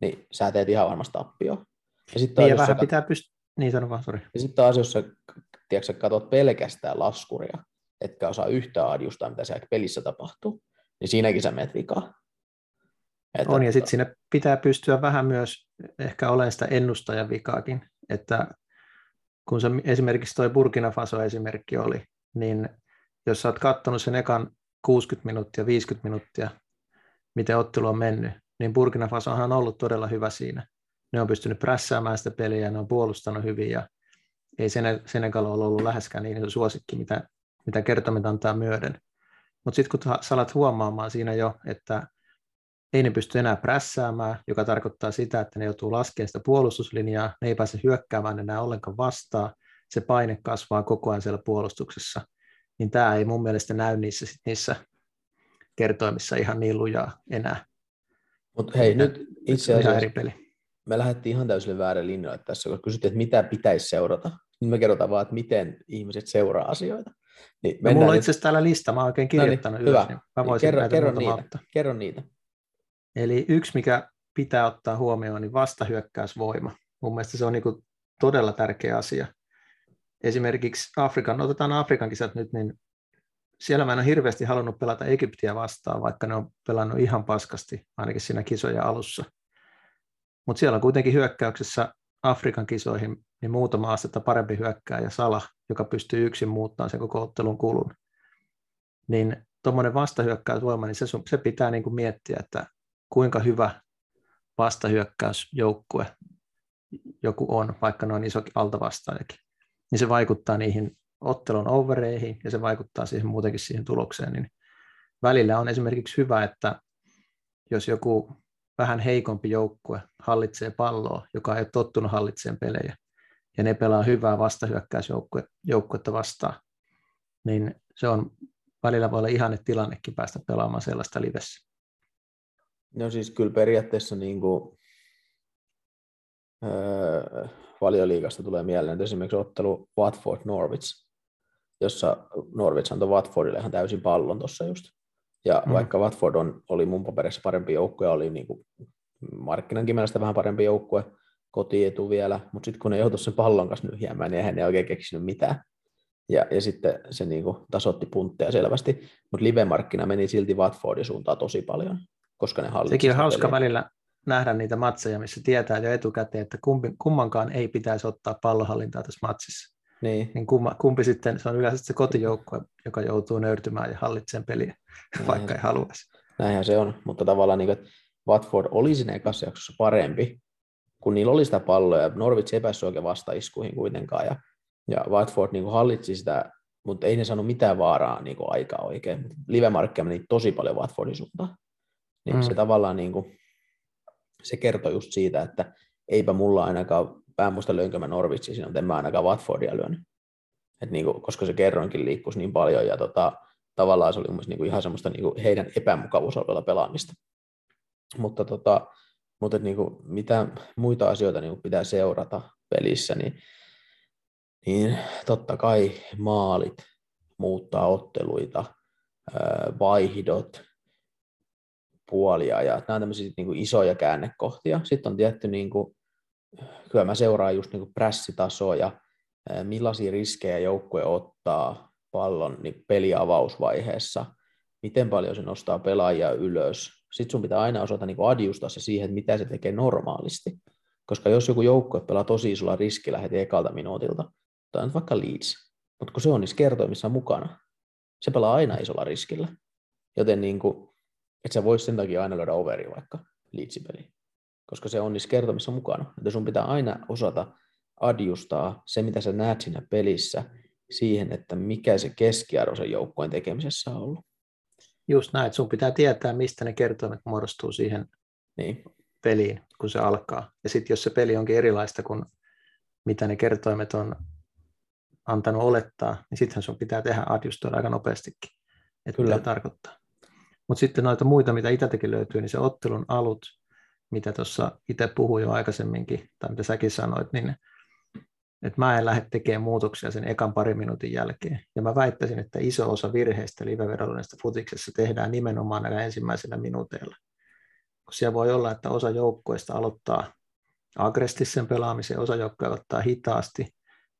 niin sä teet ihan varmasti tappioon. Ja sitten niin, ja vähän kat... pitää pystyä, niin sano vaan, sorry. Ja sitten taas, jos sä, tiedätkö, katsot pelkästään laskuria, etkä osaa yhtään adjustaa, mitä siellä pelissä tapahtuu, niin siinäkin sä menet vikaa. Että, on, ja sitten siinä pitää pystyä vähän myös ehkä olemaan sitä ennustajan vikaakin, että kun se esimerkiksi tuo Burkina Faso-esimerkki oli, niin jos sä oot katsonut sen ekan 60 minuuttia, 50 minuuttia, miten ottelu on mennyt, niin Burkina Faso on ollut todella hyvä siinä ne on pystynyt prässäämään sitä peliä, ne on puolustanut hyvin ja ei Senegal ole ollut läheskään niin suosikki, mitä, mitä kertomet antaa myöden. Mutta sitten kun sä alat huomaamaan siinä jo, että ei ne pysty enää prässäämään, joka tarkoittaa sitä, että ne joutuu laskemaan sitä puolustuslinjaa, ne ei pääse hyökkäämään enää ollenkaan vastaan, se paine kasvaa koko ajan siellä puolustuksessa, niin tämä ei mun mielestä näy niissä, niissä kertoimissa ihan niin lujaa enää. Mutta hei, nyt itse asiassa eri peli. me lähdettiin ihan täysin väärän linjoille tässä, kun kysyttiin, että mitä pitäisi seurata. Nyt me kerrotaan vaan, että miten ihmiset seuraa asioita. Niin no, mulla on itse asiassa täällä lista, mä oon oikein kirjoittanut no niin, ylös, hyvä. niin mä voisin kerro, kerro, niitä. kerro niitä. Eli yksi, mikä pitää ottaa huomioon, niin vastahyökkäysvoima. Mun mielestä se on niin todella tärkeä asia. Esimerkiksi Afrikan, otetaan Afrikan kisat nyt, niin siellä mä en ole hirveästi halunnut pelata Egyptiä vastaan, vaikka ne on pelannut ihan paskasti, ainakin siinä kisoja alussa. Mutta siellä on kuitenkin hyökkäyksessä Afrikan kisoihin niin muutama astetta parempi hyökkääjä Sala, joka pystyy yksin muuttamaan sen koko ottelun kulun. Niin tuommoinen vastahyökkäysvoima, niin se, se pitää niin kuin miettiä, että kuinka hyvä vastahyökkäysjoukkue joku on, vaikka ne on iso altavastaajakin. Niin se vaikuttaa niihin ottelun overeihin ja se vaikuttaa siihen muutenkin siihen tulokseen. Niin välillä on esimerkiksi hyvä, että jos joku vähän heikompi joukkue hallitsee palloa, joka ei ole tottunut hallitseen pelejä, ja ne pelaa hyvää vastahyökkäysjoukkuetta vastaan, niin se on välillä voi olla ihanne tilannekin päästä pelaamaan sellaista livessä. No siis kyllä periaatteessa niin kuin, öö, valioliigasta tulee mieleen esimerkiksi ottelu Watford-Norwich, jossa Norwich antoi Watfordille ihan täysin pallon tuossa just. Ja mm. vaikka Watford on, oli mun paperissa parempi joukkue, oli niin kuin markkinankin mielestä vähän parempi joukkue, kotietu vielä, mutta sitten kun ne joutui sen pallon kanssa nyhjäämään, niin eihän ne oikein keksinyt mitään. Ja, ja sitten se niin kuin tasotti puntteja selvästi, mutta live-markkina meni silti Watfordin suuntaan tosi paljon, koska ne hallitsivat. Sekin on hauska peliä. välillä nähdä niitä matseja, missä tietää jo etukäteen, että kumpi, kummankaan ei pitäisi ottaa pallohallintaa tässä matsissa. Niin. niin kumma, kumpi sitten, se on yleensä se kotijoukkue, joka joutuu nöyrtymään ja hallitsemaan peliä, Näin. vaikka ei haluaisi. Näinhän se on, mutta tavallaan niin kuin, Watford oli siinä ekassa jaksossa parempi, kun niillä oli sitä palloa, ja Norwich ei päässyt oikein vastaiskuihin kuitenkaan, ja, ja Watford niin kuin hallitsi sitä, mutta ei ne saanut mitään vaaraa niin kuin aikaa oikein. Livemarkkia meni tosi paljon Watfordin suuntaan. Niin mm. se tavallaan niin kuin, se kertoi just siitä, että eipä mulla ainakaan, mä muista löinkö mä Norwichin siinä, mutta en mä ainakaan Watfordia lyönyt. Et niin kuin, koska se kerroinkin liikkuisi niin paljon, ja tota, tavallaan se oli mun niin kuin ihan semmoista niin kuin heidän epämukavuusalueella pelaamista. Mutta tota, mutta niin kuin, mitä muita asioita niin kuin pitää seurata pelissä, niin, niin totta kai maalit muuttaa otteluita, vaihdot, puolia ja nämä on tämmöisiä niin kuin isoja käännekohtia. Sitten on tietty, niin kuin, kyllä mä seuraan just niin kuin pressitasoja, millaisia riskejä joukkue ottaa pallon niin peliavausvaiheessa, miten paljon se nostaa pelaajia ylös, sitten sun pitää aina osata niin adjustaa se siihen, että mitä se tekee normaalisti. Koska jos joku joukkue pelaa tosi isolla riskillä heti ekalta minuutilta, tai vaikka Leeds, mutta kun se on niissä kertoimissa mukana, se pelaa aina isolla riskillä. Joten niin kuin, et sä vois sen takia aina löydä overi vaikka Leedsin koska se on niissä kertomissa mukana. Että sun pitää aina osata adjustaa se, mitä sä näet siinä pelissä, siihen, että mikä se keskiarvo sen joukkueen tekemisessä on ollut. Just näin, että sun pitää tietää, mistä ne kertoimet muodostuu siihen niin. peliin, kun se alkaa. Ja sitten jos se peli onkin erilaista kuin mitä ne kertoimet on antanut olettaa, niin sittenhän sun pitää tehdä adjustoida aika nopeastikin, että Kyllä. mitä tarkoittaa. Mutta sitten noita muita, mitä itätekin löytyy, niin se ottelun alut, mitä tuossa itse puhuin jo aikaisemminkin, tai mitä säkin sanoit, niin että mä en lähde tekemään muutoksia sen ekan parin minuutin jälkeen. Ja mä väittäisin, että iso osa virheistä live futiksessa tehdään nimenomaan näillä ensimmäisillä minuuteilla. Kun siellä voi olla, että osa joukkoista aloittaa aggressiivisen pelaamisen, osa joukkoja ottaa hitaasti,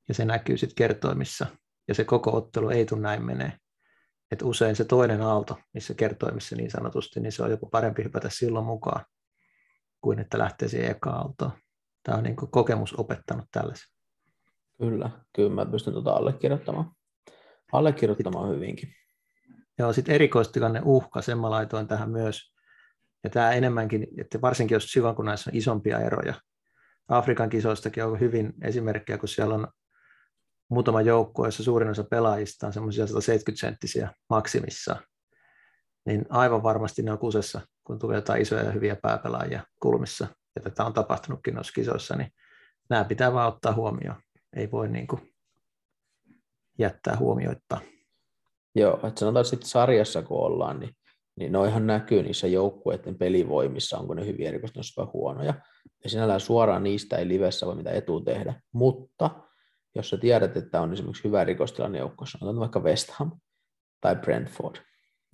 ja se näkyy sitten kertoimissa, ja se koko ottelu ei tule näin menee. Et usein se toinen aalto, missä kertoimissa niin sanotusti, niin se on joku parempi hypätä silloin mukaan, kuin että lähtee siihen eka aaltoon. Tämä on niin kokemus opettanut tällaisen. Kyllä, kyllä mä pystyn tuota allekirjoittamaan. Allekirjoittamaan hyvinkin. Joo, sitten erikoistilanne uhka, sen mä laitoin tähän myös. Ja tämä enemmänkin, että varsinkin jos silloin kun näissä on isompia eroja. Afrikan kisoistakin on hyvin esimerkkejä, kun siellä on muutama joukko, jossa suurin osa pelaajista on semmoisia 170-senttisiä maksimissaan. niin aivan varmasti ne on kusessa, kun tulee jotain isoja ja hyviä pääpelaajia kulmissa, ja tätä on tapahtunutkin noissa kisoissa, niin nämä pitää vaan ottaa huomioon. Ei voi niin kuin jättää huomioita. Joo, että sanotaan sitten sarjassa kun ollaan, niin, niin noihan näkyy niissä joukkueiden pelivoimissa, onko ne hyviä erikoistuneet vai huonoja. Ja sinällään suoraan niistä ei livessä voi mitä etu tehdä, mutta jos sä tiedät, että on esimerkiksi hyvä rikostilanne joukkossa, otan vaikka West Ham tai Brentford,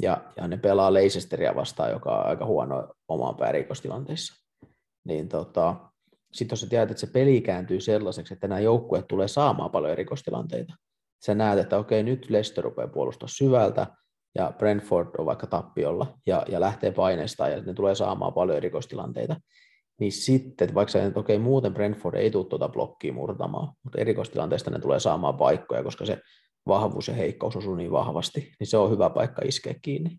ja, ja ne pelaa Leicesteria vastaan, joka on aika huono omaan päärikostilanteissa, niin tota, sitten jos sä tiedät, että se peli kääntyy sellaiseksi, että nämä joukkueet tulee saamaan paljon erikoistilanteita, sä näet, että okei, nyt Leicester rupeaa puolustaa syvältä, ja Brentford on vaikka tappiolla, ja, ja lähtee paineesta, ja ne tulee saamaan paljon erikoistilanteita, niin sitten, vaikka sä, okei, muuten Brentford ei tule tuota blokkia murtamaan, mutta erikoistilanteesta ne tulee saamaan paikkoja, koska se vahvuus ja heikkous osuu niin vahvasti, niin se on hyvä paikka iskeä kiinni.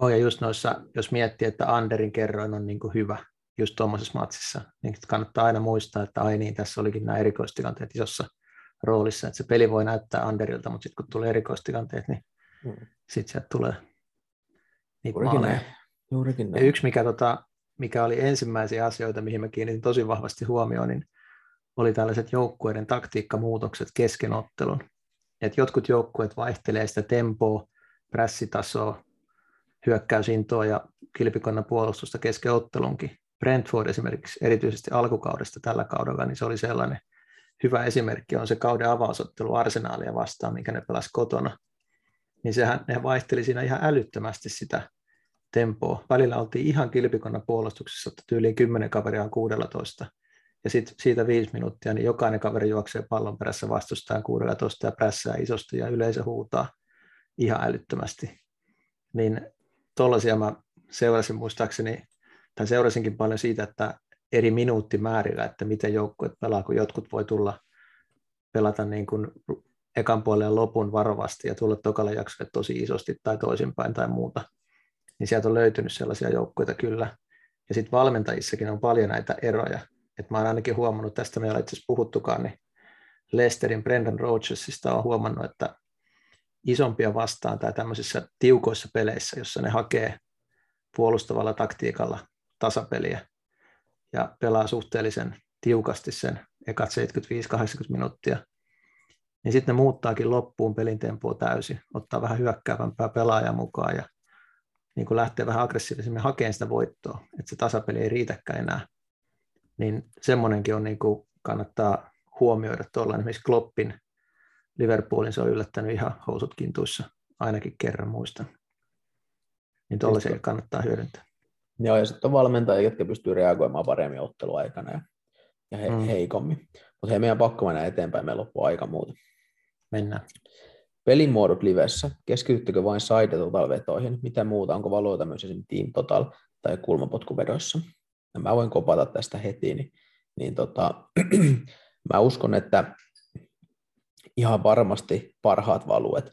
Oh, ja just noissa, jos miettii, että Anderin kerroin on niin kuin hyvä just tuommoisessa matsissa, niin kannattaa aina muistaa, että ai niin, tässä olikin nämä erikoistilanteet isossa roolissa, että se peli voi näyttää Anderilta, mutta sitten kun tulee erikoistilanteet, niin hmm. sitten sieltä tulee niitä Juurikin maaleja. Näin. Juurikin näin. Ja yksi, mikä, tota, mikä oli ensimmäisiä asioita, mihin mä kiinnitin tosi vahvasti huomioon, niin oli tällaiset joukkueiden taktiikkamuutokset keskenottelun. Et jotkut joukkueet vaihtelee sitä tempoa, prässitasoa, hyökkäysintoa ja kilpikonnan puolustusta kesken ottelunkin. Brentford esimerkiksi erityisesti alkukaudesta tällä kaudella, niin se oli sellainen hyvä esimerkki, on se kauden avausottelu Arsenaalia vastaan, minkä ne pelasi kotona. Niin sehän, ne vaihteli siinä ihan älyttömästi sitä tempoa. Välillä oltiin ihan kilpikonnan puolustuksessa, että tyyliin 10 kaveria on 16 ja sitten siitä viisi minuuttia, niin jokainen kaveri juoksee pallon perässä vastustajan 16 ja prässää isosti ja yleisö huutaa ihan älyttömästi. Niin tuollaisia mä seurasin muistaakseni, tai seurasinkin paljon siitä, että eri minuuttimäärillä, että miten joukkueet pelaa, kun jotkut voi tulla pelata niin kuin ekan puolen lopun varovasti ja tulla tokalla jaksolle tosi isosti tai toisinpäin tai muuta. Niin sieltä on löytynyt sellaisia joukkueita kyllä. Ja sitten valmentajissakin on paljon näitä eroja, että mä oon ainakin huomannut, tästä meillä itse asiassa puhuttukaan, niin Lesterin Brendan Rodgersista on huomannut, että isompia vastaan tai tämmöisissä tiukoissa peleissä, jossa ne hakee puolustavalla taktiikalla tasapeliä ja pelaa suhteellisen tiukasti sen ekat 75-80 minuuttia, niin sitten ne muuttaakin loppuun pelin tempoa täysin, ottaa vähän hyökkäävämpää pelaajaa mukaan ja niin kuin lähtee vähän aggressiivisemmin hakemaan sitä voittoa, että se tasapeli ei riitäkään enää niin semmoinenkin on niin kuin kannattaa huomioida tuolla esimerkiksi Kloppin Liverpoolin se on yllättänyt ihan housut kintuissa ainakin kerran muistan. Niin tuollaisia kannattaa hyödyntää. Joo, ja sitten on valmentajia, jotka pystyy reagoimaan paremmin otteluaikana ja, ja he, mm. heikommin. Mutta hei, meidän pakko mennä eteenpäin, meillä loppuu aika muuten. Mennään. Pelimuodot livessä. Keskityttekö vain side total-vetoihin? Mitä muuta? Onko valoita myös esimerkiksi team total tai kulmapotkuvedoissa? ja mä voin kopata tästä heti, niin, niin tota, mä uskon, että ihan varmasti parhaat valuet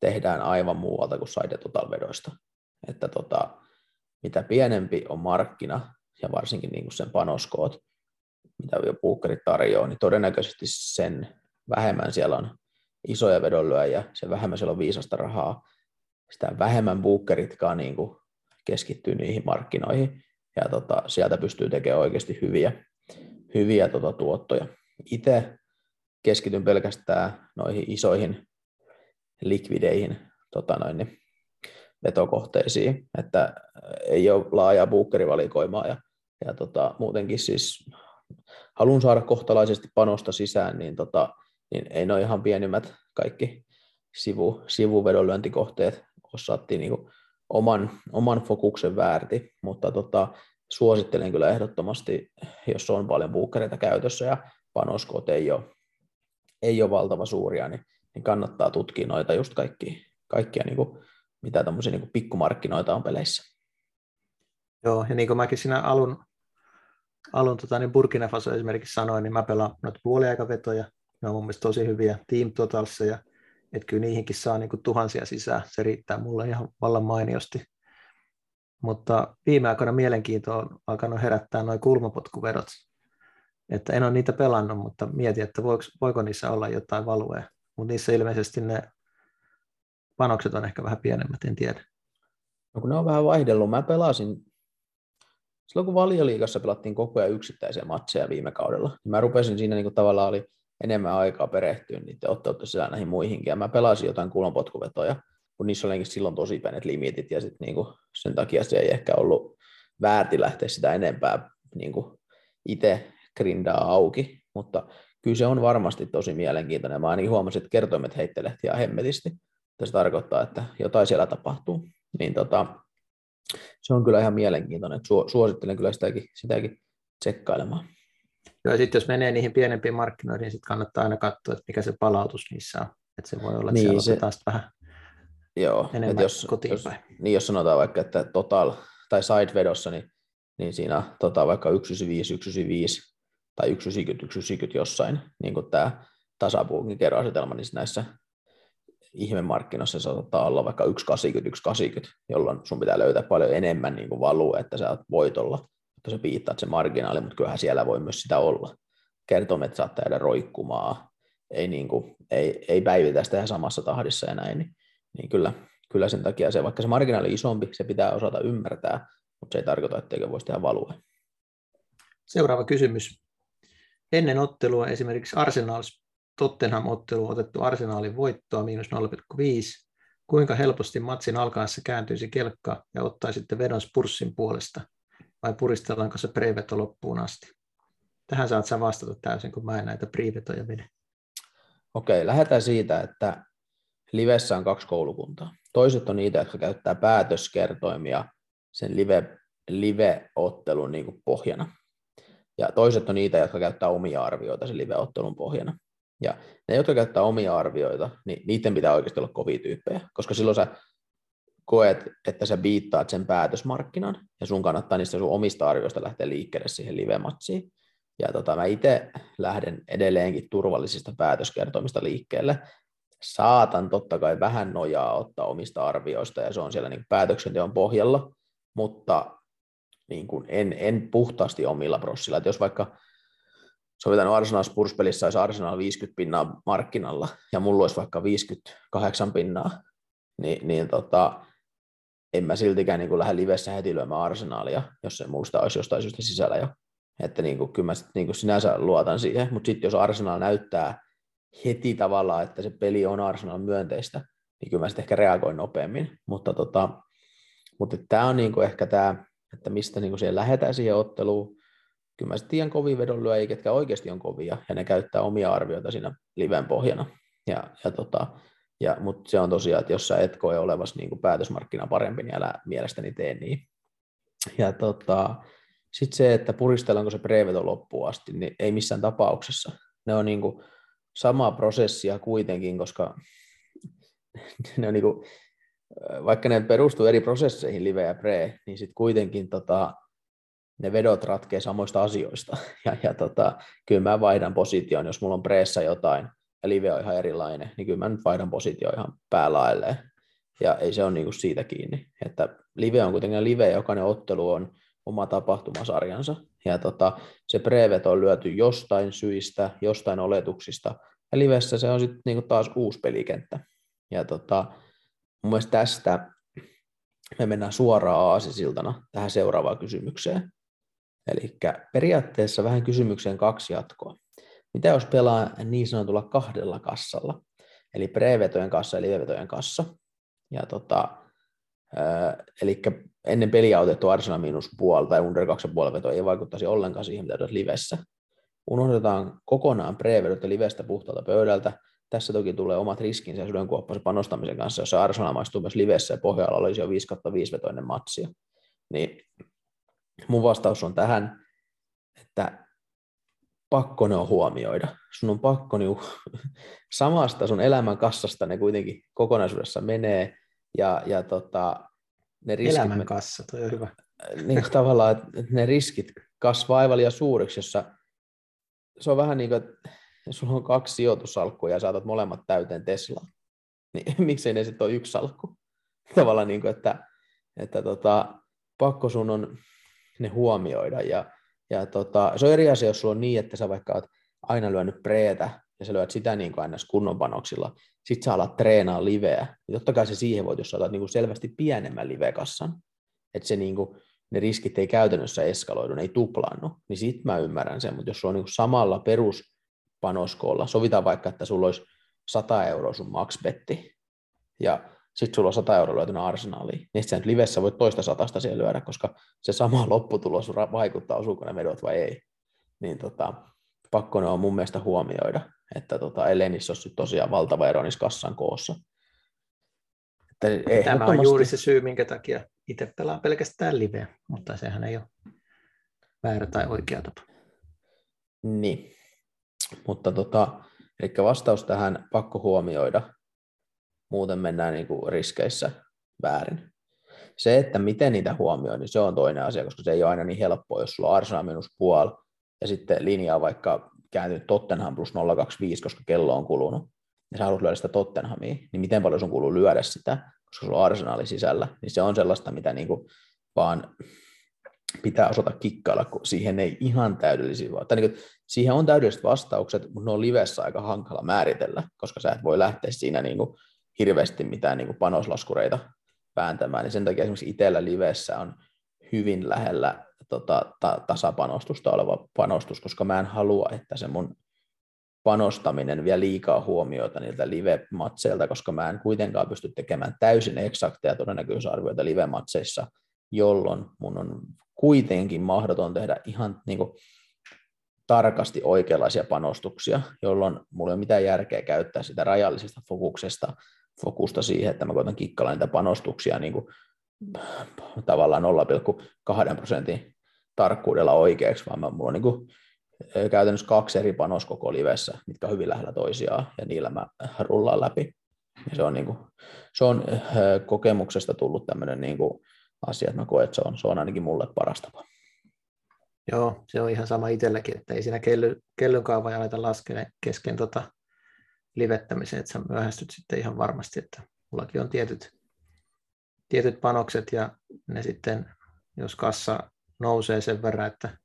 tehdään aivan muualta kuin side total-vedoista. Että tota, mitä pienempi on markkina ja varsinkin niin kuin sen panoskoot, mitä jo tarjoaa, niin todennäköisesti sen vähemmän siellä on isoja vedonlyöjä, sen vähemmän siellä on viisasta rahaa, sitä vähemmän buukkeritkaan niin kuin keskittyy niihin markkinoihin ja tota, sieltä pystyy tekemään oikeasti hyviä, hyviä tota, tuottoja. Itse keskityn pelkästään noihin isoihin likvideihin tota noin, niin vetokohteisiin, että ei ole laajaa buukkerivalikoimaa ja, ja tota, muutenkin siis haluan saada kohtalaisesti panosta sisään, niin, tota, niin ei ole ihan pienimmät kaikki sivu, sivuvedonlyöntikohteet osattiin niin oman, oman fokuksen väärti, mutta tota, suosittelen kyllä ehdottomasti, jos on paljon buukkereita käytössä ja panoskoot ei ole, ei ole valtava suuria, niin, niin kannattaa tutkia noita just kaikki, kaikkia, niin kuin, mitä tämmöisiä niin pikkumarkkinoita on peleissä. Joo, ja niin kuin mäkin siinä alun, alun tota, niin Burkina Faso esimerkiksi sanoin, niin mä pelaan noita puoliaikavetoja, ne on mun mielestä tosi hyviä Team Totalissa, ja että kyllä niihinkin saa niin kuin tuhansia sisään, se riittää mulle ihan vallan mainiosti. Mutta viime aikoina mielenkiinto on alkanut herättää noin kulmapotkuvedot. Että en ole niitä pelannut, mutta mietin, että voiko, voiko niissä olla jotain valuea. Mutta niissä ilmeisesti ne panokset on ehkä vähän pienemmät, en tiedä. No kun ne on vähän vaihdellut, mä pelasin, silloin kun valioliigassa pelattiin koko ajan yksittäisiä matseja viime kaudella, niin mä rupesin siinä niin kuin tavallaan oli enemmän aikaa perehtyä niiden otteluiden sisään näihin muihinkin, ja mä pelasin jotain kulmapotkuvetoja, kun niissä oli silloin tosi pienet limitit, ja sitten niin sen takia se ei ehkä ollut väärti lähteä sitä enempää niin itse grindaa auki, mutta kyllä se on varmasti tosi mielenkiintoinen. Mä ainakin huomasin, että kertoimet heittelehti ihan hemmetisti. Se tarkoittaa, että jotain siellä tapahtuu. Niin tota, se on kyllä ihan mielenkiintoinen. Suosittelen kyllä sitäkin, sitäkin tsekkailemaan. Joo, sitten jos menee niihin pienempiin markkinoihin, niin sitten kannattaa aina katsoa, että mikä se palautus niissä on. Että se voi olla, että niin, se, taas vähän joo, enemmän jos, jos, niin jos sanotaan vaikka, että total tai side-vedossa, niin, niin siinä tota, vaikka 195, 195 tai 190, 190 jossain, niin kuin tämä tasapuunkin kerroasetelma, niin näissä ihmemarkkinoissa saattaa olla vaikka 180, 180, jolloin sun pitää löytää paljon enemmän niin kuin valuu, että sä oot voitolla, että sä piittaat se marginaali, mutta kyllähän siellä voi myös sitä olla. Kertomet saattaa jäädä roikkumaan, ei, niin kuin, ei, ei päivitä sitä ihan samassa tahdissa ja näin, niin, niin kyllä, kyllä sen takia se, vaikka se marginaali on isompi, se pitää osata ymmärtää, mutta se ei tarkoita, etteikö voisi tehdä value. Seuraava kysymys. Ennen ottelua esimerkiksi Arsenal Tottenham-ottelu otettu Arsenalin voittoa miinus 0,5. Kuinka helposti matsin alkaessa kääntyisi kelkka ja ottaisitte vedon Spurssin puolesta? Vai puristellaanko se preveto loppuun asti? Tähän saat sä vastata täysin, kun mä en näitä prevetoja vedä. Okei, lähdetään siitä, että livessä on kaksi koulukuntaa. Toiset on niitä, jotka käyttää päätöskertoimia sen live, live-ottelun niin pohjana. Ja toiset on niitä, jotka käyttää omia arvioita sen live-ottelun pohjana. Ja ne, jotka käyttää omia arvioita, niin niiden pitää oikeasti olla kovia tyyppejä, koska silloin sä koet, että sä biittaat sen päätösmarkkinan, ja sun kannattaa niistä sun omista arvioista lähteä liikkeelle siihen live-matsiin. Ja tota, mä itse lähden edelleenkin turvallisista päätöskertomista liikkeelle. Saatan totta kai vähän nojaa ottaa omista arvioista, ja se on siellä niin päätöksenteon pohjalla, mutta niin kuin en, en puhtaasti omilla prossilla. Että jos vaikka sovitaan Arsenal Spurs-pelissä olisi Arsenal 50 pinnaa markkinalla ja mulla olisi vaikka 58 pinnaa, niin, niin tota, en mä siltikään niin kuin lähde livessä heti lyömään Arsenalia, jos se muusta olisi jostain syystä sisällä jo. Että niin kuin, kyllä mä sit, niin kuin sinänsä luotan siihen, mutta sitten jos Arsenal näyttää heti tavallaan, että se peli on Arsenal myönteistä, niin kyllä mä sitten ehkä reagoin nopeammin. Mutta, tota, mutta tämä on niin kuin ehkä tämä, että mistä niin kuin siihen lähdetään siihen otteluun, kyllä mä sitten tiedän kovia vedonlyöjiä, ketkä oikeasti on kovia, ja ne käyttää omia arvioita siinä liven pohjana. Ja, ja tota, ja, mutta se on tosiaan, että jos sä et koe olevasi niin kuin päätösmarkkina parempi, niin älä mielestäni tee niin. Ja tota, sitten se, että puristellaanko se preveto loppuun asti, niin ei missään tapauksessa. Ne on niin kuin samaa prosessia kuitenkin, koska ne on niin kuin, vaikka ne perustuu eri prosesseihin, live ja pre, niin sitten kuitenkin tota, ne vedot ratkee samoista asioista. Ja, ja tota, kyllä mä vaihdan position, jos mulla on preessa jotain ja live on ihan erilainen, niin kyllä mä nyt vaihdan positio ihan päälailleen. Ja ei se ole niinku siitä kiinni. Että live on kuitenkin live, jokainen ottelu on oma tapahtumasarjansa. Ja tota, se preveto on lyöty jostain syistä, jostain oletuksista. Ja livessä se on sitten niinku taas uusi pelikenttä. Ja tota, mun mielestä tästä me mennään suoraan aasisiltana tähän seuraavaan kysymykseen. Eli periaatteessa vähän kysymykseen kaksi jatkoa. Mitä jos pelaa niin sanotulla kahdella kassalla, eli prevetojen kassa ja livevetojen kassa. Ja tota, eli ennen peliä otettu Arsenal miinus puoli tai under 2,5 veto ei vaikuttaisi ollenkaan siihen, mitä olet livessä. Unohdetaan kokonaan prevedot ja livestä puhtaalta pöydältä. Tässä toki tulee omat riskinsä sydänkuoppansa panostamisen kanssa, jos Arsenal maistuu myös livessä ja pohjalla olisi jo 5 5 vetoinen matsia. Niin mun vastaus on tähän, että pakko ne on huomioida. Sun on pakko niinku, samasta sun elämän kassasta ne kuitenkin kokonaisuudessa menee. Ja, ja tota, ne riskit, elämän kassa, toi on hyvä. Niin tavallaan, että ne riskit kasvaa aivan liian suuriksi, jossa se on vähän niin kuin, että sulla on kaksi sijoitusalkkua ja saatat molemmat täyteen Teslaa. Niin miksei ne sitten ole yksi salkku? Tavallaan niin kuin, että, että tota, pakko sun on ne huomioida. Ja, ja tota, se on eri asia, jos sulla on niin, että sä vaikka oot aina lyönyt preetä ja sä lyöt sitä niin kuin kunnon panoksilla, sit sä alat treenaa liveä. Ja totta kai se siihen voit, jos sä otat niin kuin selvästi pienemmän livekassan, että se niin kuin, ne riskit ei käytännössä eskaloidu, ne ei tuplannu, niin sit mä ymmärrän sen, mutta jos sulla on niin kuin samalla peruspanoskoolla, sovitaan vaikka, että sulla olisi 100 euroa sun maxbetti, ja sitten sulla on 100 euroa löytynyt arsenaaliin, niin sitten livessä voit toista satasta siellä lyödä, koska se sama lopputulos vaikuttaa, osuuko ne vedot vai ei. Niin tota, pakko ne on mun mielestä huomioida, että tota, ellei niissä ole tosiaan valtava ero niissä kassan koossa. Että Tämä on juuri se syy, minkä takia itse pelaa pelkästään liveä, mutta sehän ei ole väärä tai oikea tapa. Niin, mutta tota, eli vastaus tähän pakko huomioida, muuten mennään niin kuin riskeissä väärin. Se, että miten niitä huomioi, niin se on toinen asia, koska se ei ole aina niin helppoa, jos sulla on Arsenal minus puoli ja sitten linjaa vaikka kääntynyt Tottenham plus 025, koska kello on kulunut, ja sä haluat lyödä sitä Tottenhamia, niin miten paljon sun kuuluu lyödä sitä, koska sulla on arsenaali sisällä, niin se on sellaista, mitä niinku vaan pitää osata kikkailla, kun siihen ei ihan täydellisiä, tai niin kuin, siihen on täydelliset vastaukset, mutta ne on livessä aika hankala määritellä, koska sä et voi lähteä siinä niin kuin hirveästi mitään niin kuin panoslaskureita vääntämään, niin sen takia esimerkiksi itsellä livessä on hyvin lähellä tota, ta, tasapanostusta oleva panostus, koska mä en halua, että se mun panostaminen vie liikaa huomiota niiltä live-matseilta, koska mä en kuitenkaan pysty tekemään täysin eksakteja todennäköisyysarvioita live-matseissa, jolloin mun on kuitenkin mahdoton tehdä ihan niin kuin, tarkasti oikeanlaisia panostuksia, jolloin mulla ei ole mitään järkeä käyttää sitä rajallisesta fokuksesta fokusta siihen, että mä koitan kikkalla niitä panostuksia niin kuin, tavallaan 0,2 prosentin tarkkuudella oikeaksi, vaan mä, mulla on niin kuin, käytännössä kaksi eri panoskoko livessä, mitkä on hyvin lähellä toisiaan, ja niillä mä rullaan läpi. Ja se on, niin kuin, se on kokemuksesta tullut tämmöinen niin kuin asia, että mä koen, että se on, se on ainakin mulle paras tapa. Joo, se on ihan sama itselläkin, että ei siinä kelly, kellyn kaava aleta laskea kesken tota livettämiseen, että sä myöhästyt sitten ihan varmasti, että mullakin on tietyt, tietyt panokset ja ne sitten, jos kassa nousee sen verran, että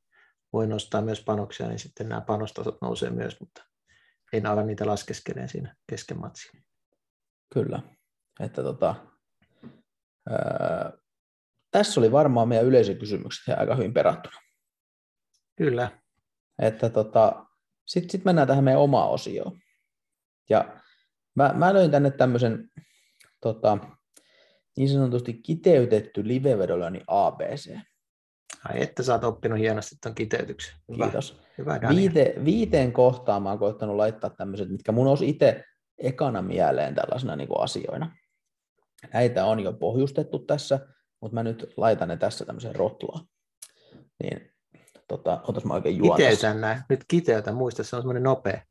voi nostaa myös panoksia, niin sitten nämä panostasot nousee myös, mutta ei ala niitä laskeskeleen siinä kesken matsia. Kyllä. Että tota, ää, tässä oli varmaan meidän yleisökysymykset aika hyvin perattuna. Kyllä. Että tota, sitten sit mennään tähän meidän omaan osioon. Ja mä, mä löin tänne tämmöisen tota, niin sanotusti kiteytetty livevedonlyönnin ABC. Ai että sä oot oppinut hienosti tuon kiteytyksen. Hyvä. Kiitos. Hyvä, Viite, viiteen kohtaan mä oon koittanut laittaa tämmöiset, mitkä mun olisi itse ekana mieleen tällaisena niin kuin asioina. Näitä on jo pohjustettu tässä, mutta mä nyt laitan ne tässä tämmöiseen rotlaan. Niin, tota, otas mä oikein juon Kiteytän näin. Nyt kiteytä, muista, se on semmoinen nopea.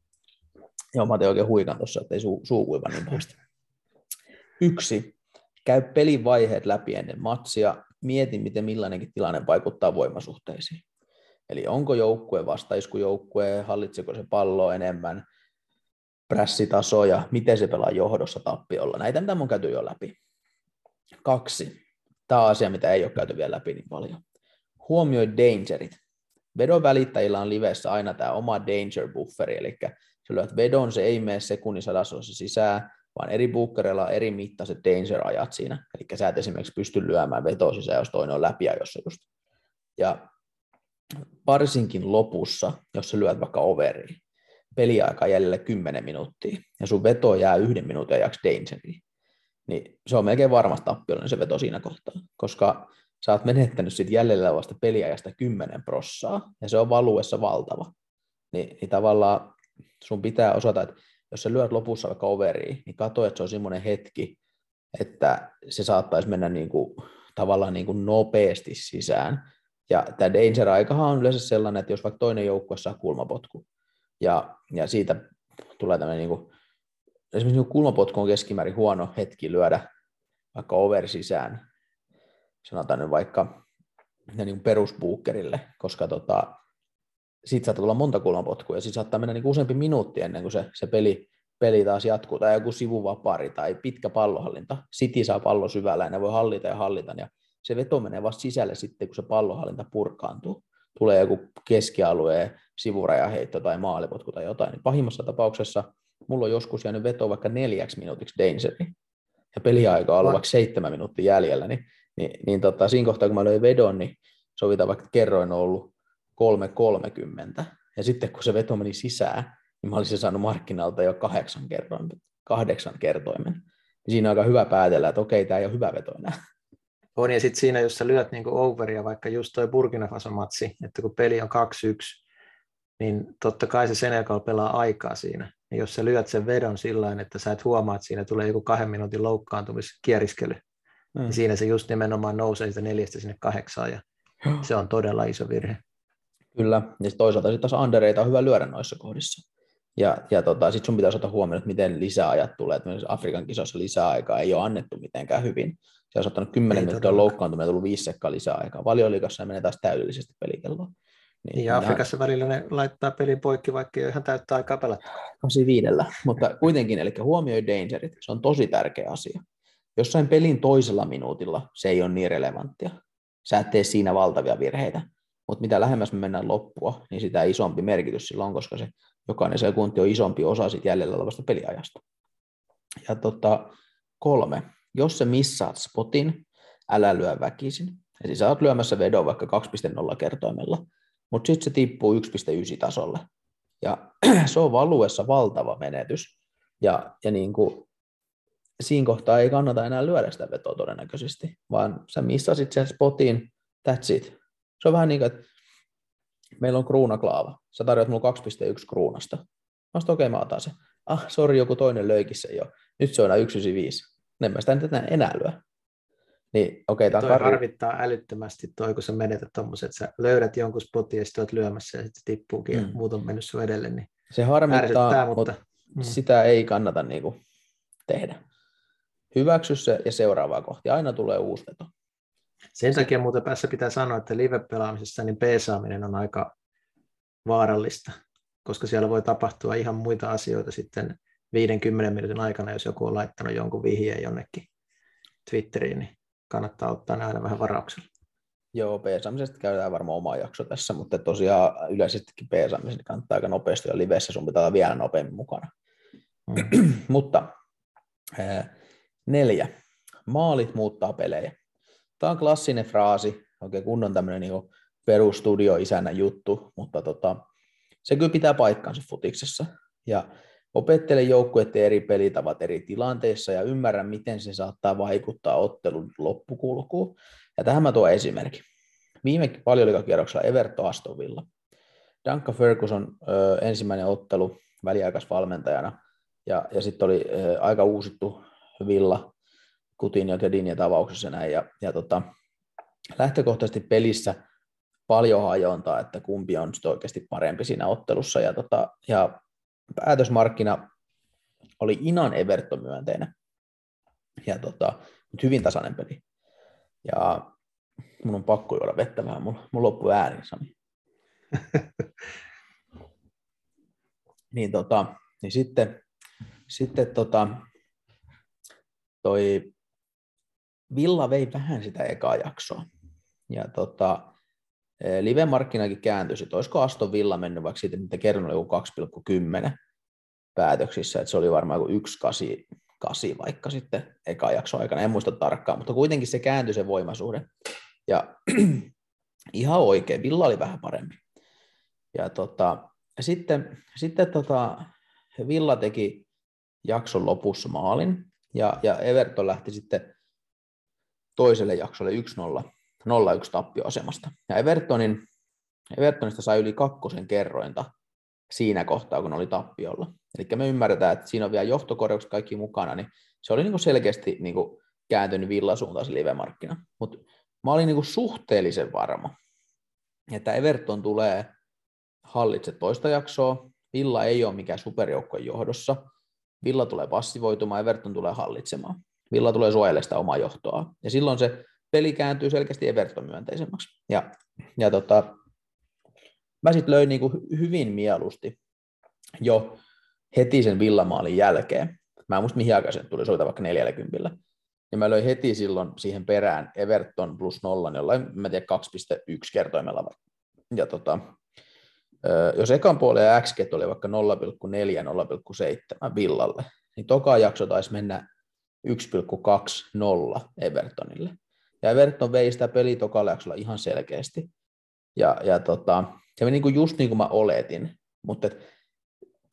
Joo, mä tein oikein huikan tuossa, ettei suu, suu kuiva niin pahasti. Yksi. Käy pelin vaiheet läpi ennen matsia mieti, miten millainenkin tilanne vaikuttaa voimasuhteisiin. Eli onko joukkue vastaiskujoukkue, hallitseko se pallo enemmän, prässitasoja, miten se pelaa johdossa tappiolla. Näitä, mitä on käyty jo läpi. Kaksi. Tämä on asia, mitä ei ole käyty vielä läpi niin paljon. Huomioi dangerit. Vedon välittäjillä on livessä aina tämä oma danger bufferi, eli sä lyöt vedon, se ei mene sekunnin sadasossa sisään, vaan eri bookereilla on eri mittaiset danger-ajat siinä. Eli sä et esimerkiksi pysty lyömään vetoa sisään, jos toinen on läpi jossa just. Ja varsinkin lopussa, jos sä lyöt vaikka overiin, peliaika jäljellä 10 minuuttia, ja sun veto jää yhden minuutin ajaksi dangeriin, niin se on melkein varmasti tappiollinen se veto siinä kohtaa, koska sä oot menettänyt sit jäljellä olevasta peliajasta 10 prossaa, ja se on valuessa valtava. Niin, niin tavallaan sun pitää osata, että jos sä lyöt lopussa vaikka overiin, niin katso, että se on semmoinen hetki, että se saattaisi mennä niin kuin, tavallaan niin kuin nopeasti sisään. Ja tämä danger-aikahan on yleensä sellainen, että jos vaikka toinen joukkue saa kulmapotku, ja, ja siitä tulee tämmöinen, niin kuin, esimerkiksi niin kulmapotku on keskimäärin huono hetki lyödä vaikka over sisään, sanotaan nyt vaikka niin perusbuukkerille, koska tota, siitä saattaa tulla monta kulmapotkua, ja siitä saattaa mennä niin useampi minuutti ennen kuin se, se peli, peli taas jatkuu, tai joku sivuvapari tai pitkä pallohallinta. City saa pallo syvällä, ja ne voi hallita ja hallita, ja se veto menee vasta sisälle sitten, kun se pallohallinta purkaantuu. Tulee joku keskialueen sivurajaheitto tai maalipotku tai jotain, niin pahimmassa tapauksessa mulla on joskus jäänyt veto vaikka neljäksi minuutiksi Dangeri, ja peliaika on ollut vaikka seitsemän minuuttia jäljellä, niin, niin, niin tota, siinä kohtaa kun mä löin vedon, niin sovitaan vaikka kerroin on ollut 3.30, ja sitten kun se veto meni sisään, niin mä olisin saanut markkinalta jo kahdeksan, kertoimen, kahdeksan kertoimen. Niin siinä on aika hyvä päätellä, että okei, tämä ei ole hyvä veto enää. On, ja sitten siinä, jos sä lyöt niinku overia, vaikka just toi Burkina Faso-matsi, että kun peli on 2-1, niin totta kai se Senegal pelaa aikaa siinä. Ja jos sä lyöt sen vedon sillä että sä et huomaa, että siinä tulee joku kahden minuutin loukkaantumiskieriskely, mm. niin siinä se just nimenomaan nousee sitä neljästä sinne kahdeksaan, ja se on todella iso virhe. Kyllä, ja toisaalta sitten taas undereita on hyvä lyödä noissa kohdissa. Ja, ja tota, sitten sun pitäisi ottaa huomioon, että miten lisäajat tulee. Että Afrikan kisoissa lisäaikaa ei ole annettu mitenkään hyvin. Se on ottanut 10 minuuttia loukkaantuminen ja tullut viisi sekkaa lisäaikaa. Valioliikassa menee taas täydellisesti pelikelloa. Niin, ja Afrikassa ihan... välillä ne laittaa pelin poikki, vaikka ei ole ihan täyttä aikaa pelata. 85, mutta kuitenkin, eli huomioi dangerit, se on tosi tärkeä asia. Jossain pelin toisella minuutilla se ei ole niin relevanttia. Sä et tee siinä valtavia virheitä, mutta mitä lähemmäs me mennään loppua, niin sitä isompi merkitys sillä on, koska se jokainen sekunti on isompi osa siitä jäljellä olevasta peliajasta. Ja tota, kolme, jos sä missaat spotin, älä lyö väkisin. Eli sä oot lyömässä vedon vaikka 2.0 kertoimella, mutta sitten se tippuu 1.9 tasolle. Ja se on valuessa valtava menetys. Ja, ja niin kuin, siinä kohtaa ei kannata enää lyödä sitä vetoa todennäköisesti, vaan sä missasit sen spotin, that's it. Se on vähän niin kuin, että meillä on kruunaklaava. Sä tarjoat mulle 2,1 kruunasta. Mä okei, okay, mä otan se. Ah, sori, joku toinen löikin se jo. Nyt se on enää 1,95. En mä sitä nyt enää lyö. Niin, okei, okay, toi harvittaa älyttömästi toi, kun sä menetät tommoset, sä löydät jonkun spotin ja sitten oot lyömässä ja sitten se tippuukin mm. ja muut on mennyt sun edelle. Niin se harmittaa, mutta, mutta mm. sitä ei kannata niinku tehdä. Hyväksy se ja seuraavaa kohti. Aina tulee uusi veto. Sen takia muuten päässä pitää sanoa, että live-pelaamisessa niin peesaaminen on aika vaarallista, koska siellä voi tapahtua ihan muita asioita sitten 50 minuutin aikana, jos joku on laittanut jonkun vihjeen jonnekin Twitteriin, niin kannattaa ottaa ne aina vähän varauksella. Joo, peesaamisesta käydään varmaan oma jakso tässä, mutta tosiaan yleisestikin peesaamisen kannattaa aika nopeasti ja livessä, sun pitää olla vielä nopeammin mukana. Mm. mutta neljä. Maalit muuttaa pelejä. Tämä on klassinen fraasi, oikein kunnon tämmöinen niin perustudio isänä juttu, mutta tota, se kyllä pitää paikkansa futiksessa. Ja opettele joukkueiden eri pelitavat eri tilanteissa ja ymmärrä, miten se saattaa vaikuttaa ottelun loppukulkuun. Ja tähän mä tuon esimerkki. Viime paljollikakierroksella Everton Astovilla. Duncan Ferguson ö, ensimmäinen ottelu väliaikaisvalmentajana, ja, ja sitten oli ö, aika uusittu Villa Kutin ja Kedin ja tavauksessa näin. Ja, ja tota, lähtökohtaisesti pelissä paljon hajontaa, että kumpi on sitten oikeasti parempi siinä ottelussa. Ja, tota, ja päätösmarkkina oli Inan Everton myönteinen. Ja tota, mutta hyvin tasainen peli. Ja mun on pakko juoda vettä vähän, mun, mun loppu ääni, Sami. niin, tota, niin sitten, sitten tota, toi Villa vei vähän sitä ekaa jaksoa. Ja tota, e, live-markkinakin kääntyi, että olisiko Aston Villa mennyt vaikka siitä, mitä kerran oli 2,10 päätöksissä, että se oli varmaan kuin 1,8 vaikka sitten eka jakso aikana, en muista tarkkaan, mutta kuitenkin se kääntyi se voimasuhde. Ja ihan oikein, Villa oli vähän parempi. Ja tota, sitten, sitten tota, Villa teki jakson lopussa maalin, ja, ja Everton lähti sitten toiselle jaksolle 1-0, 0-1 tappioasemasta. Ja Evertonin, Evertonista sai yli kakkosen kerrointa siinä kohtaa, kun oli tappiolla. Eli me ymmärretään, että siinä on vielä johtokorjaukset kaikki mukana, niin se oli niin kuin selkeästi niin kuin kääntynyt villasuuntaan se live-markkina. Mutta mä olin niin kuin suhteellisen varma, että Everton tulee hallitse toista jaksoa, Villa ei ole mikään superjoukkojen johdossa, Villa tulee passivoitumaan, Everton tulee hallitsemaan. Villa tulee suojelemaan sitä omaa johtoa. Ja silloin se peli kääntyy selkeästi Everton myönteisemmäksi. Ja, ja tota, mä sitten löin niinku hyvin mieluusti jo heti sen villamaalin jälkeen. Mä en muista mihin aikaan se tuli, soita vaikka 40. Ja mä löin heti silloin siihen perään Everton plus nollan, jollain, mä tiedän, 2,1 kertoimella. Ja tota, jos ekan puolen XG oli vaikka 0,4-0,7 Villalle, niin toka jakso taisi mennä 1,20 Evertonille. Ja Everton vei sitä peli tokalla ihan selkeästi. Ja, ja tota, se meni niin just niin kuin mä oletin, mutta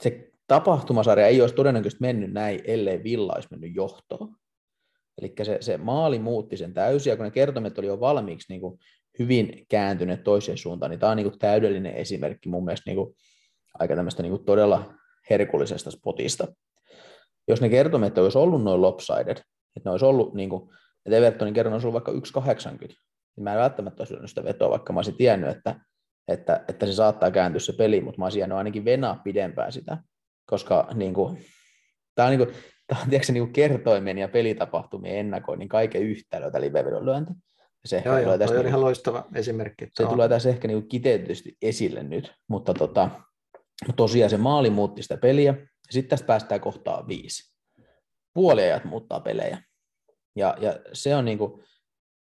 se tapahtumasarja ei olisi todennäköisesti mennyt näin, ellei Villa olisi mennyt johtoon. Eli se, se maali muutti sen täysin, ja kun ne kertomet oli jo valmiiksi niin kuin hyvin kääntyneet toiseen suuntaan, niin tämä on niin kuin täydellinen esimerkki mun mielestä niin kuin aika tämmöistä niin kuin todella herkullisesta spotista. Jos ne kertomet olisi ollut noin lopsided, että ne olisi ollut, niin kuin, että Evertonin kerran olisi ollut vaikka 1,80, niin mä en välttämättä olisi sitä vetoa, vaikka mä olisin tiennyt, että, että, että se saattaa kääntyä se peli, mutta mä olisin jäänyt ainakin venaa pidempään sitä, koska niin kuin, tämä on, niin kuin, tämä on tiedätkö, niin kuin kertoimen ja pelitapahtumien ennakoinnin kaiken yhtälöitä livevedon lyönti. Se ehkä joo, joo, tästä, niin, ihan loistava esimerkki. Se on. tulee tässä ehkä niin kiteytetysti esille nyt, mutta tota, tosiaan se maali muutti sitä peliä, sitten tästä päästään kohtaan viisi. Puoliajat muuttaa pelejä. Ja, ja se on niin kuin,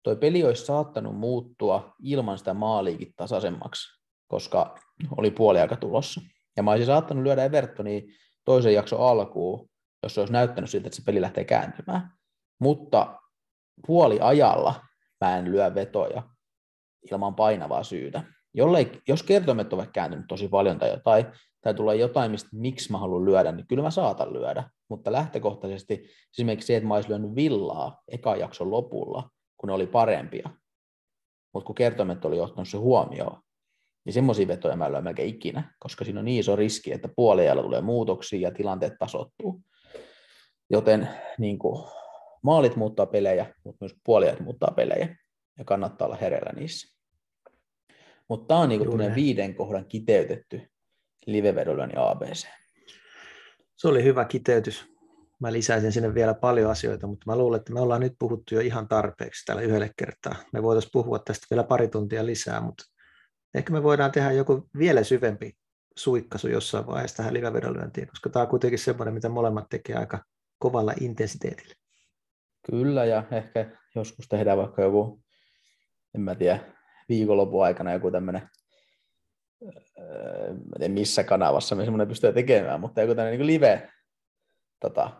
toi peli olisi saattanut muuttua ilman sitä maaliikin tasaisemmaksi, koska oli puoliaika tulossa. Ja mä olisin saattanut lyödä Evertoniin toisen jakson alkuun, jos se olisi näyttänyt siltä, että se peli lähtee kääntymään. Mutta puoliajalla mä en lyö vetoja ilman painavaa syytä. Jollei, jos kertoimet ovat kääntynyt tosi paljon tai jotain, tai tulee jotain, mistä miksi mä haluan lyödä, niin kyllä mä saatan lyödä. Mutta lähtökohtaisesti esimerkiksi se, että mä olisin lyönyt villaa eka jakson lopulla, kun ne oli parempia, mutta kun kertoimet oli ottanut se huomioon, niin semmoisia vetoja mä lyön melkein ikinä, koska siinä on niin iso riski, että puoliajalla tulee muutoksia ja tilanteet tasottuu. Joten niin kuin, maalit muuttaa pelejä, mutta myös puolijat muuttaa pelejä, ja kannattaa olla hereillä niissä. Mutta tämä on niin kuin viiden kohdan kiteytetty livevedonlyönnin ABC. Se oli hyvä kiteytys. Mä lisäisin sinne vielä paljon asioita, mutta mä luulen, että me ollaan nyt puhuttu jo ihan tarpeeksi tällä yhdelle kertaa. Me voitaisiin puhua tästä vielä pari tuntia lisää, mutta ehkä me voidaan tehdä joku vielä syvempi suikkasu jossain vaiheessa tähän livevedonlyöntiin, koska tämä on kuitenkin semmoinen, mitä molemmat tekee aika kovalla intensiteetillä. Kyllä, ja ehkä joskus tehdään vaikka joku, en mä tiedä, viikonlopun aikana joku tämmöinen, en tiedä missä kanavassa me semmoinen pystyy tekemään, mutta joku tämmöinen niin live tota,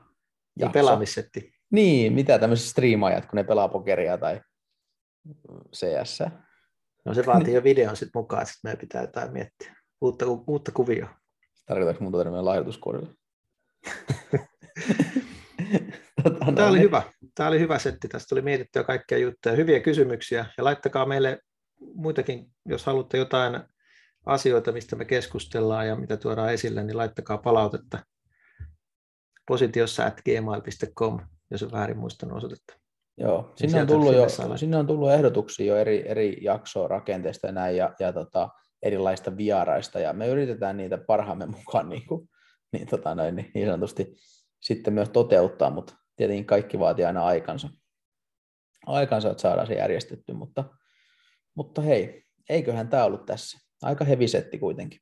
niin pelaamissetti. Niin, mitä tämmöiset striimaajat, kun ne pelaa pokeria tai CS. No se vaatii jo videon sitten mukaan, että meidän pitää jotain miettiä. Uutta, uutta kuvioa. Tarkoitatko muuta termiä lahjoituskuorille? Tota, Tämä oli hyvä. Tämä oli hyvä setti. Tästä tuli mietittyä kaikkia juttuja. Hyviä kysymyksiä. Ja laittakaa meille muitakin, jos haluatte jotain asioita, mistä me keskustellaan ja mitä tuodaan esille, niin laittakaa palautetta positiossa at gmail.com, jos on väärin muistanut osoitetta. Joo, niin sinne on, tullut jo, sinne on tullut ehdotuksia jo eri, eri jaksoa rakenteesta ja näin, ja, ja tota, erilaista vieraista, ja me yritetään niitä parhaamme mukaan niin, kuin, niin, tota noin, niin, niin sanotusti sitten myös toteuttaa, mutta tietenkin kaikki vaatii aina aikansa, aikansa että saadaan se järjestetty, mutta, mutta hei, eiköhän tämä ollut tässä. Aika hevisetti kuitenkin.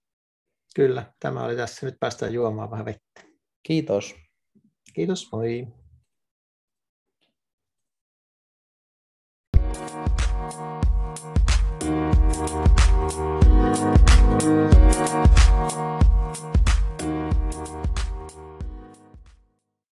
Kyllä, tämä oli tässä. Nyt päästään juomaan vähän vettä. Kiitos. Kiitos, moi.